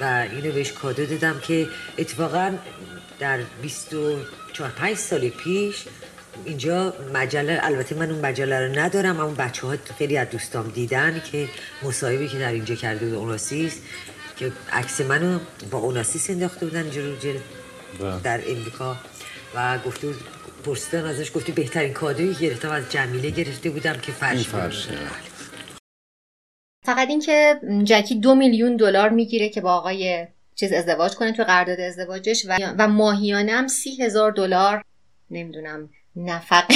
و اینو بهش کادو دادم که اتفاقا در 24 5 سال پیش اینجا مجله البته من اون مجله رو ندارم اما بچه ها خیلی از دوستام دیدن که مصاحبه که در اینجا کرده بود اوناسیس که عکس منو با اوناسیس انداخته بودن اینجا رو جلد بله. در امریکا و گفته بود پرسیدن ازش گفتی بهترین کادویی که گرفتم از جمیله گرفته بودم که فرش بود. فرشه فقط اینکه جکی دو میلیون دلار می‌گیره که با آقای چیز ازدواج کنه تو قرارداد ازدواجش و, و ماهیانه هم سی هزار دلار نمی‌دونم نفقه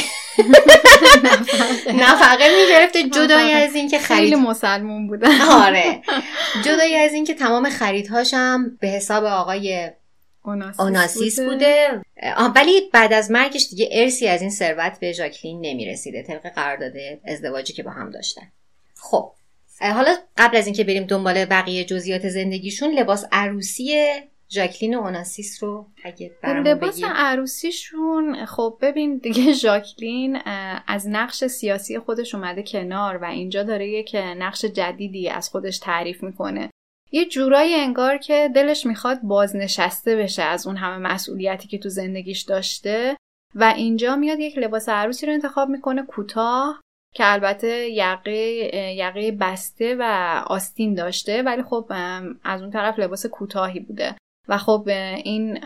نفقه. می‌گرفته جدای از اینکه خیلی خرید مسلمون بودن. آره. جدای از اینکه تمام خریدهاش هم به حساب آقای اوناسیس, اوناسیس بوده. ولی بعد از مرگش دیگه ارسی از این ثروت به ژاکلین نمی‌رسیده طبق قرارداد ازدواجی که با هم داشتن. خب حالا قبل از اینکه بریم دنبال بقیه جزئیات زندگیشون لباس عروسی ژاکلین و اوناسیس رو اگه برامون لباس عروسیشون خب ببین دیگه ژاکلین از نقش سیاسی خودش اومده کنار و اینجا داره یک نقش جدیدی از خودش تعریف می‌کنه. یه جورایی انگار که دلش می‌خواد بازنشسته بشه از اون همه مسئولیتی که تو زندگیش داشته و اینجا میاد یک لباس عروسی رو انتخاب می‌کنه کوتاه که البته یقه یقه بسته و آستین داشته ولی خب از اون طرف لباس کوتاهی بوده. و خب این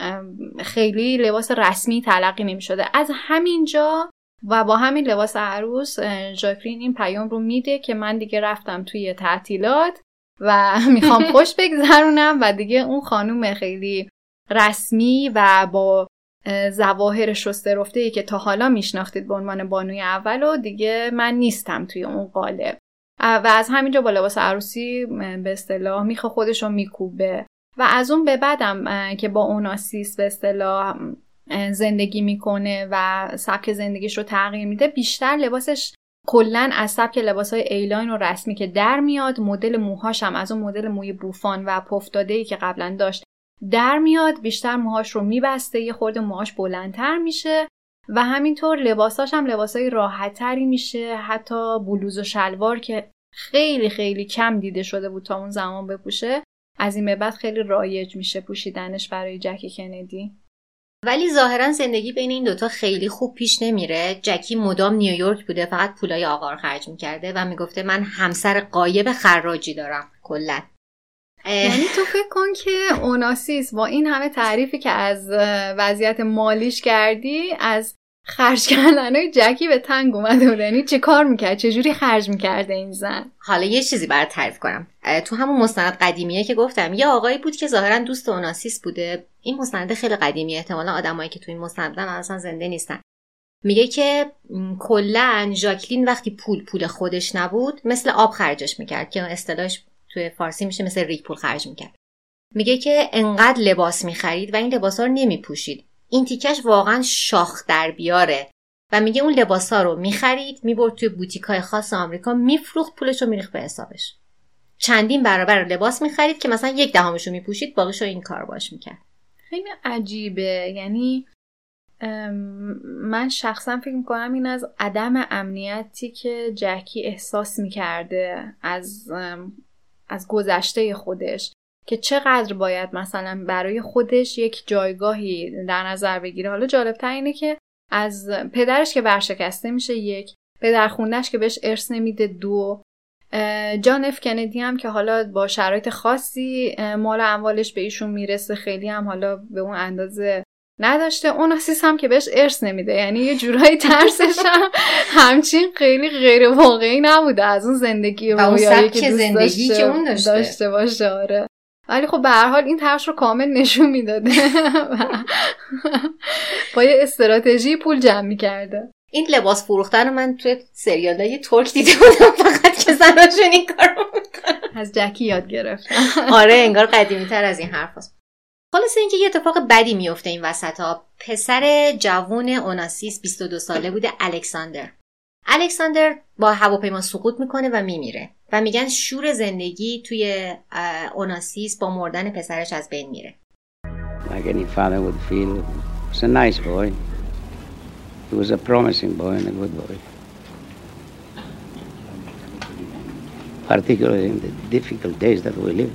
خیلی لباس رسمی تلقی نمی شده از همینجا و با همین لباس عروس اه، ژاکلین این پیام رو میده که من دیگه رفتم توی تعطیلات و می‌خوام خوش بگذرونم و دیگه اون خانوم خیلی رسمی و با اه، ظواهر شسته رفته ای که تا حالا میشناختید به عنوان بانوی اول و دیگه من نیستم توی اون قالب. و از همینجا با لباس عروسی به اصطلاح میخه خودش رو میکوبه. و از اون به بعدم که با اوناسیس به اصطلاح زندگی می‌کنه و سبک زندگیش رو تغییر میده بیشتر لباسش کلا از سبک لباس های A-line و رسمی که در میاد مدل موهاش هم از اون مدل موی bouffant و پف‌داده ای که قبلا داشت در میاد بیشتر موهاش رو میبسته یه خورده موهاش بلندتر میشه و همینطور لباساش هم لباسای راحتتری میشه حتی بلوز و شلوار که خیلی خیلی کم دیده شده بود تا اون زمان بپوشه. از این به بعد خیلی رایج میشه پوشیدنش برای جکی کندی. ولی ظاهرا زندگی بین این دوتا خیلی خوب پیش نمیره. جکی مدام نیویورک بوده فقط پولای آقا رو خرج می‌کرده و می‌گفته من همسر غایب خراجی دارم کلا. یعنی تو فکر کن که اوناسیس با این همه تعریفی که از وضعیت مالیش کردی از خرج کردن جکی به تنگ اومده بود. یعنی چه کار می‌کرد؟ چجوری خرج می‌کرده این زن؟ حالا یه چیزی برات تعریف کنم. تو همون مستند قدیمیه که گفتم یه آقایی بود که ظاهرا دوست اوناسیس بوده. این مستند خیلی قدیمیه. احتمالا آدمایی که تو این مستند بودن اصلا زنده نیستن. میگه که کلا ژاکلین وقتی پول پول خودش نبود مثل آب خرجش می‌کرد که اصطلاحش توی فارسی میشه مثل ریگ پول خرج می‌کرد. میگه که انقدر لباس می‌خرید و این لباسا رو نمیپوشید. این تیکش واقعا شاخ در بیاره. و میگه اون لباسا رو می‌خرید می‌برد توی بوتیکای خاص آمریکا میفروخت پولش رو میریخت به حسابش. چندین برابر لباس می‌خرید که مثلا یک دهمش رو میپوشید باقیش رو این کار باش می‌کرد. خیلی عجیبه. یعنی من شخصا فکر می‌کنم این از عدم امنیتی که جکی احساس می‌کرده از از گذشته خودش. که چقدر باید مثلا برای خودش یک جایگاهی در نظر بگیره. حالا جالبتر اینه که از پدرش که ورشکسته میشه یک پدر خوندش که بهش ارث نمیده دو. جان اف کندی هم که حالا با شرایط خاصی مال و اموالش به ایشون می‌رسه خیلی هم حالا به اون اندازه نداشته. اون آسیس هم که بهش ارث نمیده. یعنی یه جورایی ترسش هم همچین خیلی غیر واقعی نبوده از اون زندگی رویایی که دوست زندگی داشته, که اون داشته. داشته باشه. آره. ولی خب به هر حال این ترس رو کامل نشون می‌داده. با یه استراتژی پول جمع می‌کرده. این لباس فروختن رو من توی سریال های ترک دیده بودم. فقط که زناشون این کار از جکی یاد گرفت آره انگار قدیمی تر از این حرف هست. خلاصه اینکه یه اتفاق بدی میفته این وسط ها پسر جوون اوناسیس 22 ساله بوده الکساندر. الکساندر با هواپیما سقوط می‌کنه و میمیره و میگن شور زندگی توی اوناسیس با مردن پسرش از بین میره Like any father would feel, was a nice boy. He was a promising boy and a good boy. Particularly in the difficult days that we live.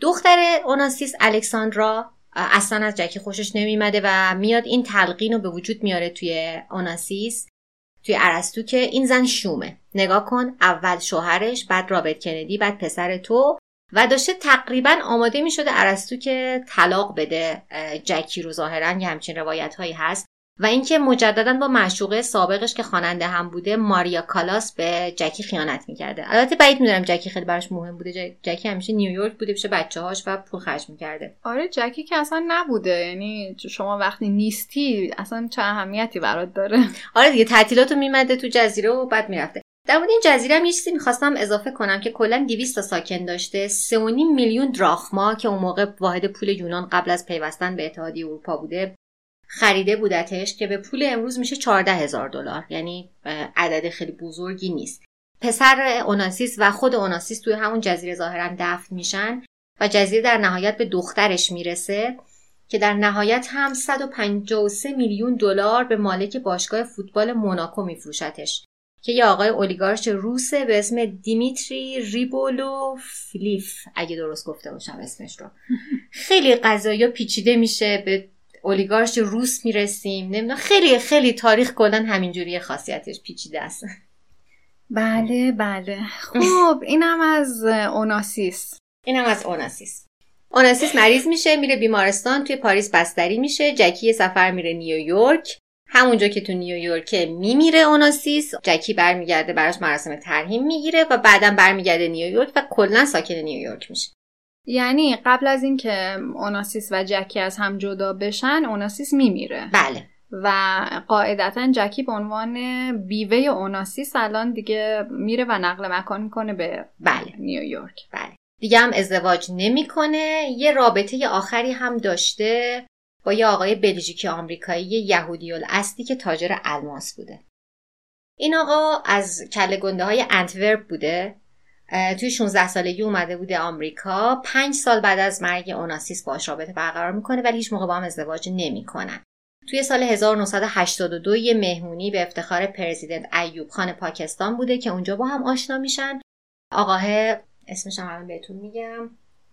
دختر اوناسیس الکساندرا اصلا از جکی خوشش نمیمده و میاد این تلقین رو به وجود میاره توی اوناسیس توی عرستو که این زن شومه. نگاه کن اول شوهرش بعد رابرت کندی بعد پسر تو. و داشته تقریبا آماده می شده عرستو که طلاق بده. جکی رو ظاهرا یه همچین روایت هایی هست. و اینکه مجددا با معشوقه سابقش که خواننده هم بوده ماریا کالاس به جکی خیانت می‌کرده. البته بعید می‌دونم جکی خیلی براش مهم بوده. جکی همیشه نیویورک بوده پیش بچه هاش و پول خرج می‌کرده. آره جکی که اصلا نبوده. یعنی شما وقتی نیستی اصلا چه اهمیتی برات داره؟ آره دیگه تعطیلاتو میمده تو جزیره و بعد می‌رفته. در مورد این جزیره هم یه چیزی می‌خواستم اضافه کنم که کلا 200 تا ساکن داشته 3.5 میلیون دراخما که اون موقع واحد پول یونان قبل از پیوستن به اتحادیه اروپا بوده. خریده بودتش که به پول امروز میشه 14 هزار دلار. یعنی عدد خیلی بزرگی نیست. پسر اوناسیس و خود اوناسیس توی همون جزیره ظاهرا دفن میشن و جزیره در نهایت به دخترش می‌رسه که در نهایت هم 153 میلیون دلار به مالک باشگاه فوتبال موناکو میفروشتش. که یه آقای اولیگارش روسه به اسم دیمیتری ریبولو فلیف اگه درست گفته باشم اسمش رو. خیلی قضایی پیچیده میشه. به اولیگارش روس می‌رسیم. نمی‌دونم خیلی خیلی تاریخ کلا همینجوری خاصیتش پیچیده است. بله بله. خب اینم از اوناسیس. اینم از اوناسیس. اوناسیس مریض میشه میره بیمارستان توی پاریس بستری میشه جکی سفر میره نیویورک. همونجا که تو نیویورک میمیره اوناسیس جکی برمیگرده براش مراسم ترهیم می‌گیره و بعدا برمیگرده نیویورک و کلا ساکن نیویورک میشه. یعنی قبل از اینکه اوناسیس و جکی از هم جدا بشن اوناسیس میمیره. بله. و قاعدتا جکی به عنوان بیوه اوناسیس الان دیگه میره و نقل مکان می‌کنه به بله. نیویورک بله. دیگه هم ازدواج نمی‌کنه. یه رابطه آخری هم داشته با یه آقای بلژیکی آمریکایی یهودی الاصلی که تاجر الماس بوده. این آقا از کله گنده های انتورپ بوده. توی 16 سالگی اومده بوده آمریکا. پنج سال بعد از مرگ اوناسیس باش رابطه برقرار می‌کنه ولی هیچ موقع با هم ازدواج نمی‌کنن. توی سال 1982 یه مهمونی به افتخار پرزیدنت ایوب خان پاکستان بوده که اونجا با هم آشنا میشن. آقاه اسمش هم بهتون میگم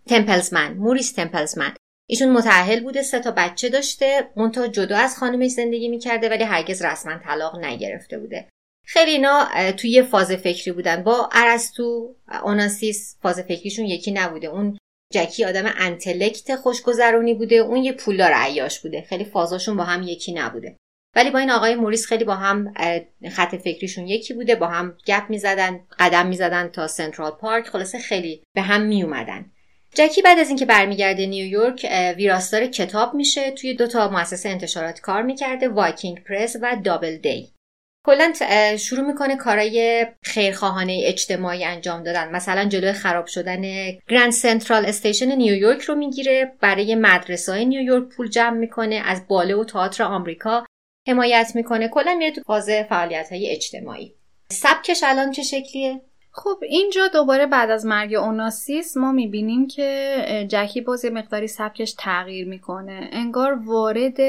تمپلزمن موریس تمپلزمن. ایشون متأهل بوده سه تا بچه داشته. منتها جدا از خانمش زندگی می‌کرده ولی هرگز رسما طلاق نگرفته بوده. خیلی اینا توی یه فاز فکری بودن. با ارسطو اوناسیس فاز فکریشون یکی نبوده. اون جکی آدم انتلکت خوشگذرونی بوده. اون یه پولدار عیاش بوده. خیلی فازاشون با هم یکی نبوده. ولی با این آقای موریس خیلی با هم خط فکریشون یکی بوده. با هم گپ می‌زدن قدم می‌زدن تا سنترال پارک. خلاصه خیلی به هم میومدن جکی بعد از اینکه برمیگرده نیویورک ویراستار کتاب میشه. توی دو تا مؤسسه انتشارات کار می‌کرده. Viking Press و Doubleday. کلا شروع می‌کنه کارای خیرخواهانه اجتماعی انجام دادن. مثلا جلوی خراب شدن Grand Central Station نیویورک رو می‌گیره برای مدرسه های نیویورک پول جمع می‌کنه از باله و تئاتر آمریکا حمایت می‌کنه. کلا میره تو فاز فعالیت های اجتماعی. سبکش الان چه شکلیه؟ خب اینجا دوباره بعد از مرگ اوناسیس ما می‌بینیم که جکی باز یه مقداری سبکش تغییر می‌کنه. انگار وارد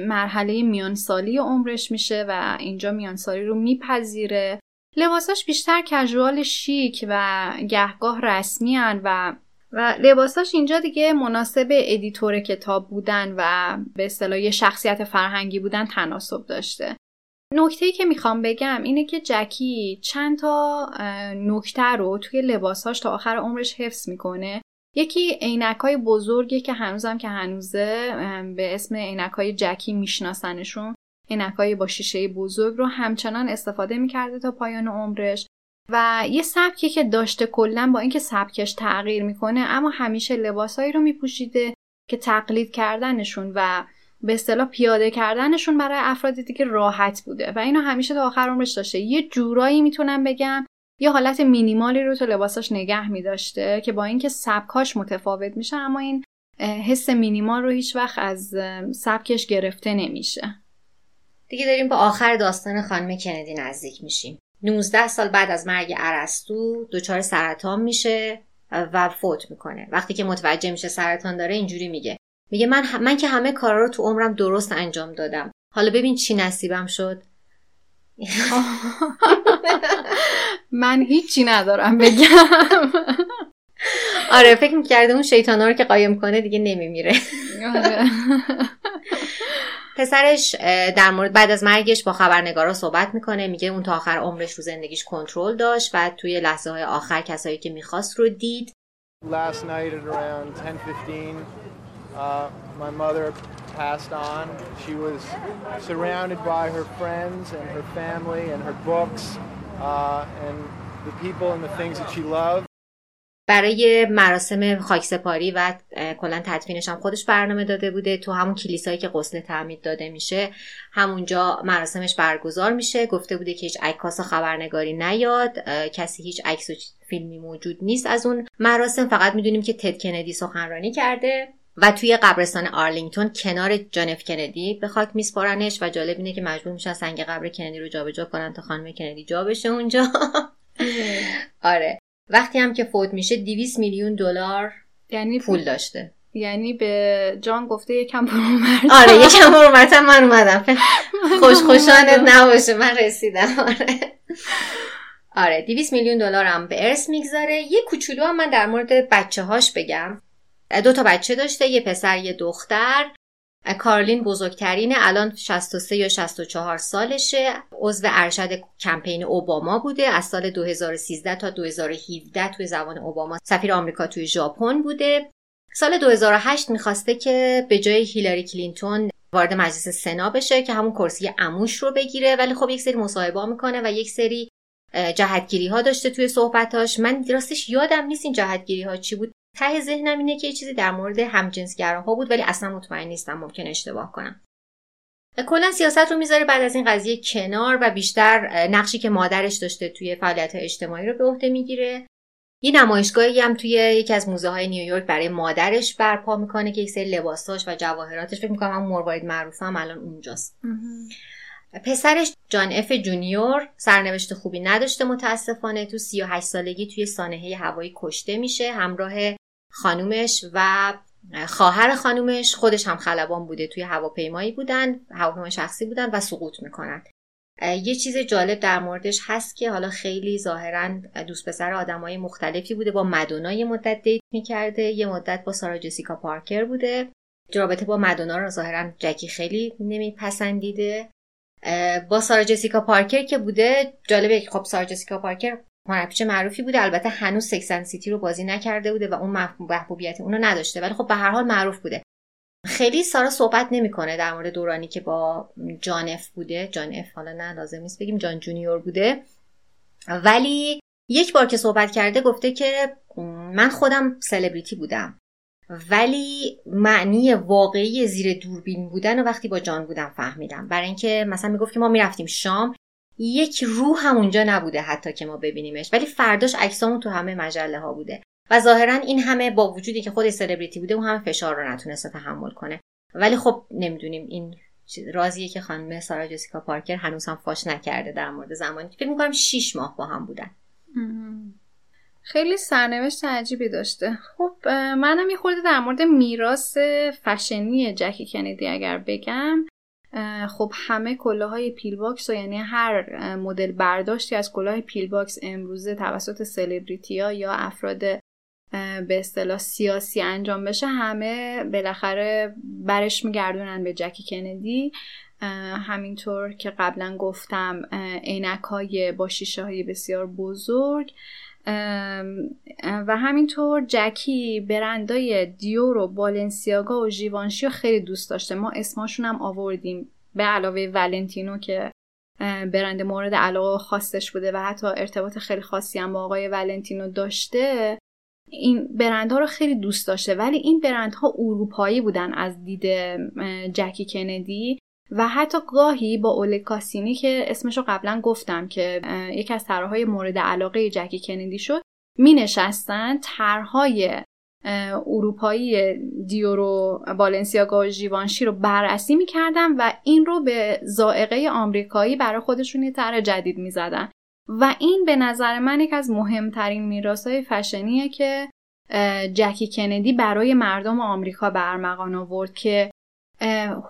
مرحله میانسالی عمرش میشه و اینجا میانسالی رو میپذیره. لباساش بیشتر کژوال شیک و گهگاه رسمی هن و و لباساش اینجا دیگه مناسب ادیتور کتاب بودن و به اصطلاح شخصیت فرهنگی بودن تناسب داشته. نکته که می‌خوام بگم اینه که جکی چند تا نکته رو توی لباساش تا آخر عمرش حفظ می‌کنه. یکی عینک های بزرگی که هنوزم که هنوزه به اسم عینک های جکی میشناسنشون. عینک های با شیشه بزرگ رو همچنان استفاده می‌کرده تا پایان عمرش. و یه سبکی که داشته کلا با اینکه سبکش تغییر می‌کنه اما همیشه لباسهایی رو میپوشیده که تقلید کردنشون و به اصطلاح پیاده کردنشون برای افراد دیگه راحت بوده و اینو همیشه تا آخر عمرش داشته. یه جورایی می‌تونم بگم یه حالت مینیمالی رو تو لباساش نگه میداشته که با اینکه سبکاش متفاوت میشه اما این حس مینیمال رو هیچ وقت از سبکش گرفته نمیشه. دیگه داریم به آخر داستان خانم کندی نزدیک میشیم. 19 سال بعد از مرگ ارسطو دچار سرطان میشه و فوت می‌کنه. وقتی که متوجه میشه سرطان داره اینجوری میگه. میگه من من که همه کارا رو تو عمرم درست انجام دادم. حالا ببین چی نصیبم شد. من هیچی ندارم بگم. آره فکر می‌کرده اون شیطانا رو که قایم کنه دیگه نمیمیره. آره. پسرش در مورد بعد از مرگش با خبرنگارا صحبت می‌کنه. میگه اون تا آخر عمرش رو زندگیش کنترل داشت و توی لحظه های آخر کسایی که می‌خواست رو دید. Last night at around 10:15 uh, my mother passed on. She was surrounded by her friends and her family and her books uh, and the people and the things that she loved. برای مراسم خاکسپاری و کلا تدفینش هم خودش برنامه داده بوده. تو همون کلیسایی که غسل تعمید داده میشه همونجا مراسمش برگزار میشه. گفته بوده که هیچ عکاس خبرنگاری نیاد. کسی هیچ عکس و فیلمی موجود نیست از اون مراسم. فقط می‌دونیم که تد کندی سخنرانی کرده. و توی قبرستان آرلینگتون کنار جانف کندی به خاک میسپارنش و جالب اینه که مجبور میشن سنگ قبر کندی رو جابجا کنن تا خانم کندی جا بشه اونجا. آره. وقتی هم که فوت میشه 200 میلیون دلار یعنی پول داشته. یعنی به جان گفته یکم برو اومد آره یکم برو اومد من اومدم. خوش خوشانت نباشه من رسیدم. آره. آره 200 میلیون دلار هم به ارث می‌گذاره. یه کوچولو هم من در مورد بچه هاش بگم. دو تا بچه داشته یه پسر یه دختر. کارلین بزرگترینه الان 63 یا 64 سالشه. عضو ارشد کمپین اوباما بوده. از سال 2013 تا 2017 توی زبان اوباما سفیر آمریکا توی ژاپن بوده. سال 2008 می‌خواسته که به جای هیلاری کلینتون وارد مجلس سنا بشه که همون کرسی اموش رو بگیره. ولی خب یک سری مصاحبه می‌کنه و یک سری جهتگیری ها داشته توی صحبتاش. من راستش یادم نیست این جهتگیری ها چی بود. ته ذهنم اینه که یه چیزی در مورد همجنسگراها بود ولی اصلا مطمئن نیستم ممکن اشتباه کنم. کلا سیاست رو می‌ذاره بعد از این قضیه کنار و بیشتر نقشی که مادرش داشته توی فعالیت اجتماعی رو به عهده می‌گیره. یه نمایشگاهی هم توی یکی از موزه های نیویورک برای مادرش برپا می‌کنه که یک سری لباساش و جواهراتش فکر می‌کنم هم مروارید معروف هم الان اونجاست. پسرش جان اف جونیور سرنوشت خوبی نداشته متاسفانه. تو 38 سالگی توی سانحه هوایی کشته میشه. همراه خانومش و خواهر خانومش خودش هم خلبان بوده توی هواپیمایی بودن هواپیمای شخصی بودن و سقوط می‌کنن. یه چیز جالب در موردش هست که حالا خیلی ظاهرا دوست پسر آدمای مختلفی بوده با مدونا یه مدت دیت می‌کرده یه مدت با سارا جسیکا پارکر بوده. رابطه با مدونا رو ظاهرا جکی خیلی نمیپسندیده. با سارا جسیکا پارکر که بوده جالبه خب سارا جسیکا پارکر هنرپیشه معروفی بوده. البته هنوز Sex and the City رو بازی نکرده بوده و اون محبوبیت اونو نداشته ولی خب به هر حال معروف بوده. خیلی سارا صحبت نمی‌کنه در مورد دورانی که با جان اف بوده. جان اف حالا نه لازم نیست بگیم جان جونیور بوده. ولی یک بار که صحبت کرده گفته که من خودم سلبریتی بودم. ولی معنی واقعی زیر دوربین بودن و وقتی با جان بودم فهمیدم. برای اینکه مثلا می‌گفت که ما می‌رفتیم شام یک روح هم اونجا نبوده حتی که ما ببینیمش. ولی فرداش عکسامون تو همه مجله ها بوده. و ظاهرا این همه با وجودی که خود سلبریتی بوده اون همه فشار رو نتونسته تحمل کنه. ولی خب نمی‌دونیم این رازیه که خانم سارا جسیکا پارکر هنوز هم فاش نکرده در مورد زمانی. فکر می‌کنم 6 ماه با هم بودن. خیلی سرنوشت عجیبی داشته. خب منم یه خورده در مورد میراث فشنی جکی کندی اگر بگم خب همه کلاهای pillbox و یعنی هر مدل برداشتی از کلاه pillbox امروزه توسط سلبریتی ها یا افراد به اصطلاح سیاسی انجام بشه همه بالاخره برش میگردونن به جکی کندی. همینطور که قبلا گفتم عینک های با شیشه های بسیار بزرگ. و همینطور جکی برندای دیور و بالنسیاگا و ژیوانشی خیلی دوست داشته. ما اسماشون هم آوردیم. به علاوه ولنتینو که برند مورد علاقه خاصش بوده و حتی ارتباط خیلی خاصی هم با آقای ولنتینو داشته. این برندها رو خیلی دوست داشته. ولی این برندها اروپایی بودن از دید جکی کندی و حتی گاهی با اوله کاسینی که اسمشو قبلا گفتم که یکی از طرحهای مورد علاقه جکی کندی شد می نشستن طرحهای اروپایی دیورو بالنسیاگا و رو بررسی می‌کردن و این رو به زائقه آمریکایی برای خودشون یه طرح جدید می‌زدن. و این به نظر من یک از مهمترین میراثهای فشنیه که جکی کندی برای مردم آمریکا برمغان آورد که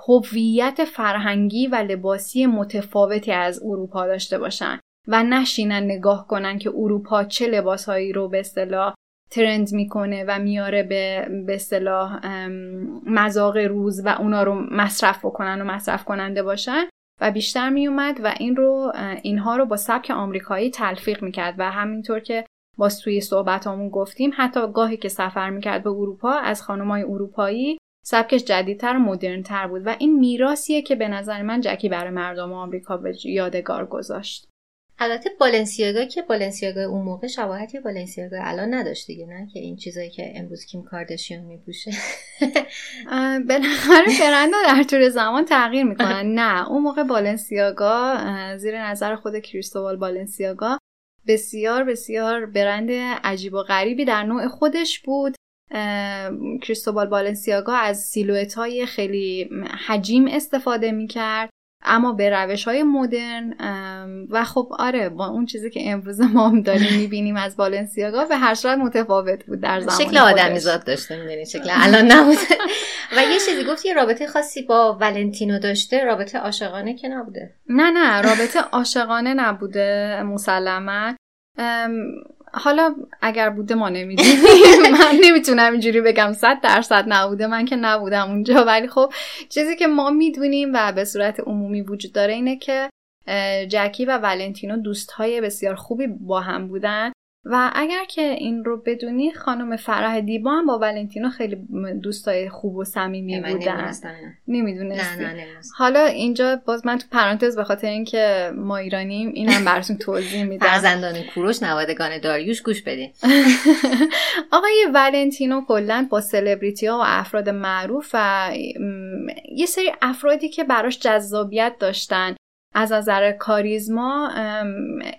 هویت فرهنگی و لباسی متفاوتی از اروپا داشته باشن و نشینن نگاه کنن که اروپا چه لباسهایی رو به اصطلاح ترند می‌کنه و میاره به به اصطلاح مذاق روز و اونا رو مصرف بکنن و مصرف کننده باشن و بیشتر میومد و این رو اینها رو با سبک آمریکایی تلفیق می‌کرد و همینطور که با توی صحبتامون گفتیم حتی گاهی که سفر می‌کرد به اروپا از خانمای اروپایی سبکش جدیدتر و مدرنتر بود و این میراثیه که به نظر من جکی برای مردم آمریکا به یادگار گذاشت. البته بالنسیاگا که بالنسیاگا اون موقع شباهتی بالنسیاگا الان نداشت دیگه نه؟ که این چیزایی که امروز کیم کاردشیان میپوشه. بالاخره برندها در طول زمان تغییر می‌کنن نه اون موقع بالنسیاگا زیر نظر خود کریستوبال بالنسیاگا بسیار بسیار برند عجیب و غریبی در نوع خودش بود. کریستوبال بالنسیاگا از سیلویت های خیلی حجیم استفاده می‌کرد اما به روش های مدرن و خب آره با اون چیزی که امروز ما هم داریم می‌بینیم از بالنسیاگا به هر صورت متفاوت بود در زمان شکل آدمی زاد داشته می‌دونی شکل الان نبود و یه چیزی گفت یه رابطه خاصی با ولنتینو داشته رابطه عاشقانه که نبوده؟ نه نه رابطه عاشقانه نبوده مسلما. حالا اگر بوده ما نمی‌دونیم. من نمی‌تونم اینجوری بگم صد درصد نبوده من که نبودم اونجا. ولی خب چیزی که ما می‌دونیم و به صورت عمومی وجود داره اینه که جکی و ولنتینو دوستهای بسیار خوبی با هم بودن. و اگر که این رو بدونی خانم فرح دیبا هم با ولنتینو خیلی دوستای خوب و صمیمی بودن. نمی‌دونستی؟ حالا اینجا باز من تو پرانتز به خاطر اینکه ما ایرانیم اینم براتون توضیح میدم. فرزندان کوروش نوادگان داریوش گوش بدین. آقای ولنتینو کلا با سلبریتی ها و افراد معروف و یه سری افرادی که براش جذابیت داشتن. از نظر کاریزما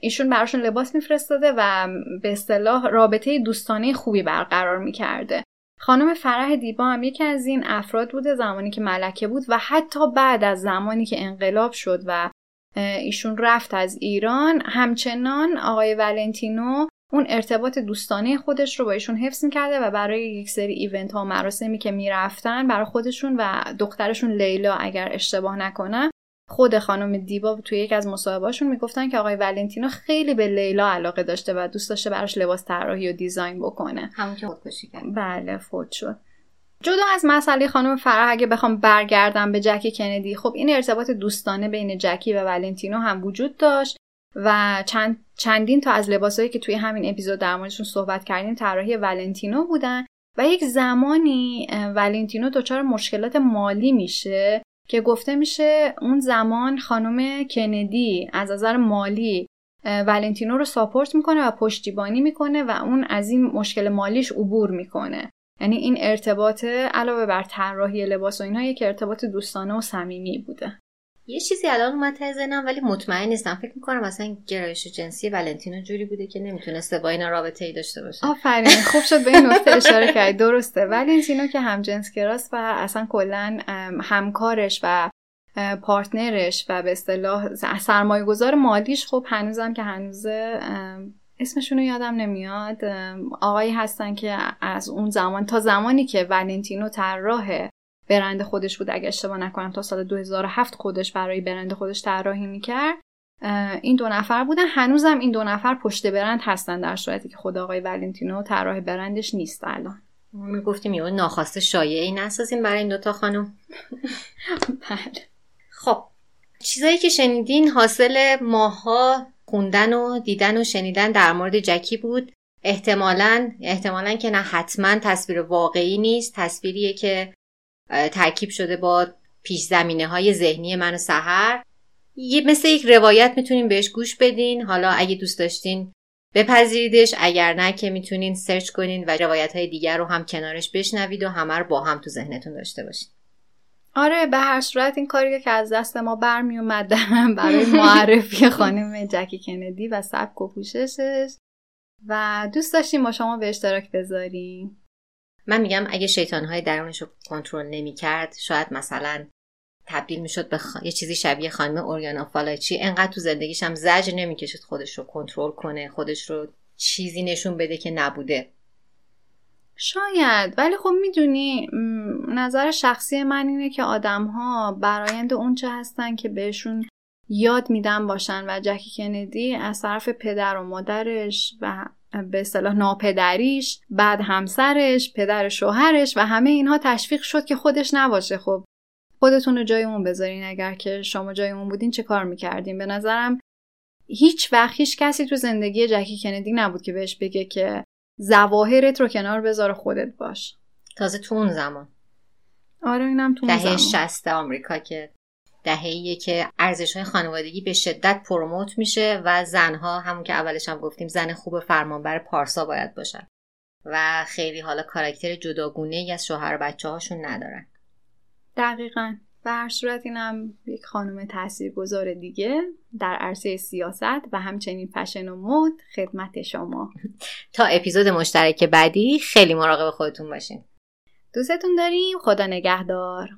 ایشون براشون لباس میفرستاده و به اصطلاح رابطه دوستانه خوبی برقرار می‌کرده. خانم فرح دیبا هم یکی از این افراد بوده زمانی که ملکه بود و حتی بعد از زمانی که انقلاب شد و ایشون رفت از ایران همچنان آقای ولنتینو اون ارتباط دوستانه خودش رو با ایشون حفظ می‌کرده و برای یک سری ایونت ها مراسمی که می‌رفتن برای خودشون و دخترشون لیلا اگر اشتباه نکنم خود خانم دیبا توی یک از مصاحبهاشون می‌گفتن که آقای ولنتینو خیلی به لیلا علاقه داشته و دوست داشته براش لباس طراحی و دیزاین بکنه. همون که خودکشی کرد. بله فوت شد. جدا از مسئله خانم فرح اگه بخوام برگردم به جکی کندی خب این ارتباط دوستانه بین جکی و ولنتینو هم وجود داشت و چند چندین تا از لباسایی که توی همین اپیزود در موردشون صحبت کردیم طراحی ولنتینو بودن و یک زمانی ولنتینو دچار مشکلات مالی میشه. که گفته میشه اون زمان خانم کندی از نظر مالی ولنتینو رو ساپورت می‌کنه و پشتیبانی می‌کنه و اون از این مشکل مالیش عبور می‌کنه. یعنی این ارتباط علاوه بر طراحی لباس و اینها یک ارتباط دوستانه و صمیمی بوده. یه چیزی الان اومد ته ذهنم ولی مطمئن نیستم. فکر می‌کنم مثلا گرایش جنسی ولنتینو جوری بوده که نمی‌تونسته با اینا رابطه ای داشته باشه. آفرین خوب شد به این نکته اشاره کردی درسته. ولنتینو که هم جنس و اصلا کلا همکارش و پارتنرش و به اصطلاح سرمایه گذار مالیش خب هنوزم که هنوزه اسمشون رو یادم نمیاد. آقایی هستن که از اون زمان تا زمانی که ولنتینو طراح برند خودش بود. اگه اشتباه نکنم تا سال 2007 خودش برای برند خودش طراحی می‌کرد. این دو نفر بودن. هنوزم این دو نفر پشت برند هستن در صورتی که خود آقای ولنتینو طراح برندش نیست الان. می‌گفتیم یه ناخواسته شایعی نسازیم برای این دوتا خانم. بله. خب چیزایی که شنیدین حاصل ماها خوندن و دیدن و شنیدن در مورد جکی بود. احتمالا احتمالا که نه حتما تصویر واقعی نیست. تصویریه که ترکیب شده با پیش زمینه های ذهنی من و سهر یه مثل یک روایت می‌تونین بهش گوش بدین. حالا اگه دوست داشتین بپذیریدش. اگر نه که می‌تونین سرچ کنین و روایت های دیگر رو هم کنارش بشنوید و همه رو با هم تو ذهنتون داشته باشین. آره به هر صورت این کاری که از دست ما برمی اومد برای معرفی خانم جکی کندی و سبک و پوششش. و دوست داشتیم با شما به اشتراک بذاریم. من میگم اگه شیطانهای درونش رو کنترل نمی‌کرد شاید مثلا تبدیل می‌شد به خ... یه چیزی شبیه خانم اوریانا فالایچی انقدر تو زندگیش هم زجر نمی‌کشید خودش رو کنترل کنه خودش رو چیزی نشون بده که نبوده. شاید ولی خب می‌دونی نظر شخصی من اینه که آدم ها برایند اونچه هستن که بهشون یاد میدن باشن و جکی کندی از طرف پدر و مادرش و به اصطلاح ناپدریش بعد همسرش پدر شوهرش و همه اینها تشویق شد که خودش نباشه. خب خودتون رو جای اون بذارین. اگر که شما جای اون بودین چه کار می‌کردین؟ به نظرم هیچ وقت هیچ کسی تو زندگی جکی کندی نبود که بهش بگه که زواهرت رو کنار بذار خودت باش. تازه تو اون زمان. آره اینم تو دهه زمان. 60 آمریکا که دهه‌ایه که ارزش های خانوادگی به شدت پروموت میشه و زنها همون که اولش هم گفتیم زن خوب فرمانبر پارسا باید باشن. و خیلی حالا کاراکتر جداگونه ای از شوهر بچه هاشون ندارن. دقیقا. به هر صورت اینم یک خانم تاثیرگذار دیگه در عرصه سیاست و همچنین فشن و مد خدمت شما. تا اپیزود مشترک بعدی خیلی مراقب خودتون باشین. دوستتون داریم. خدا نگهدار.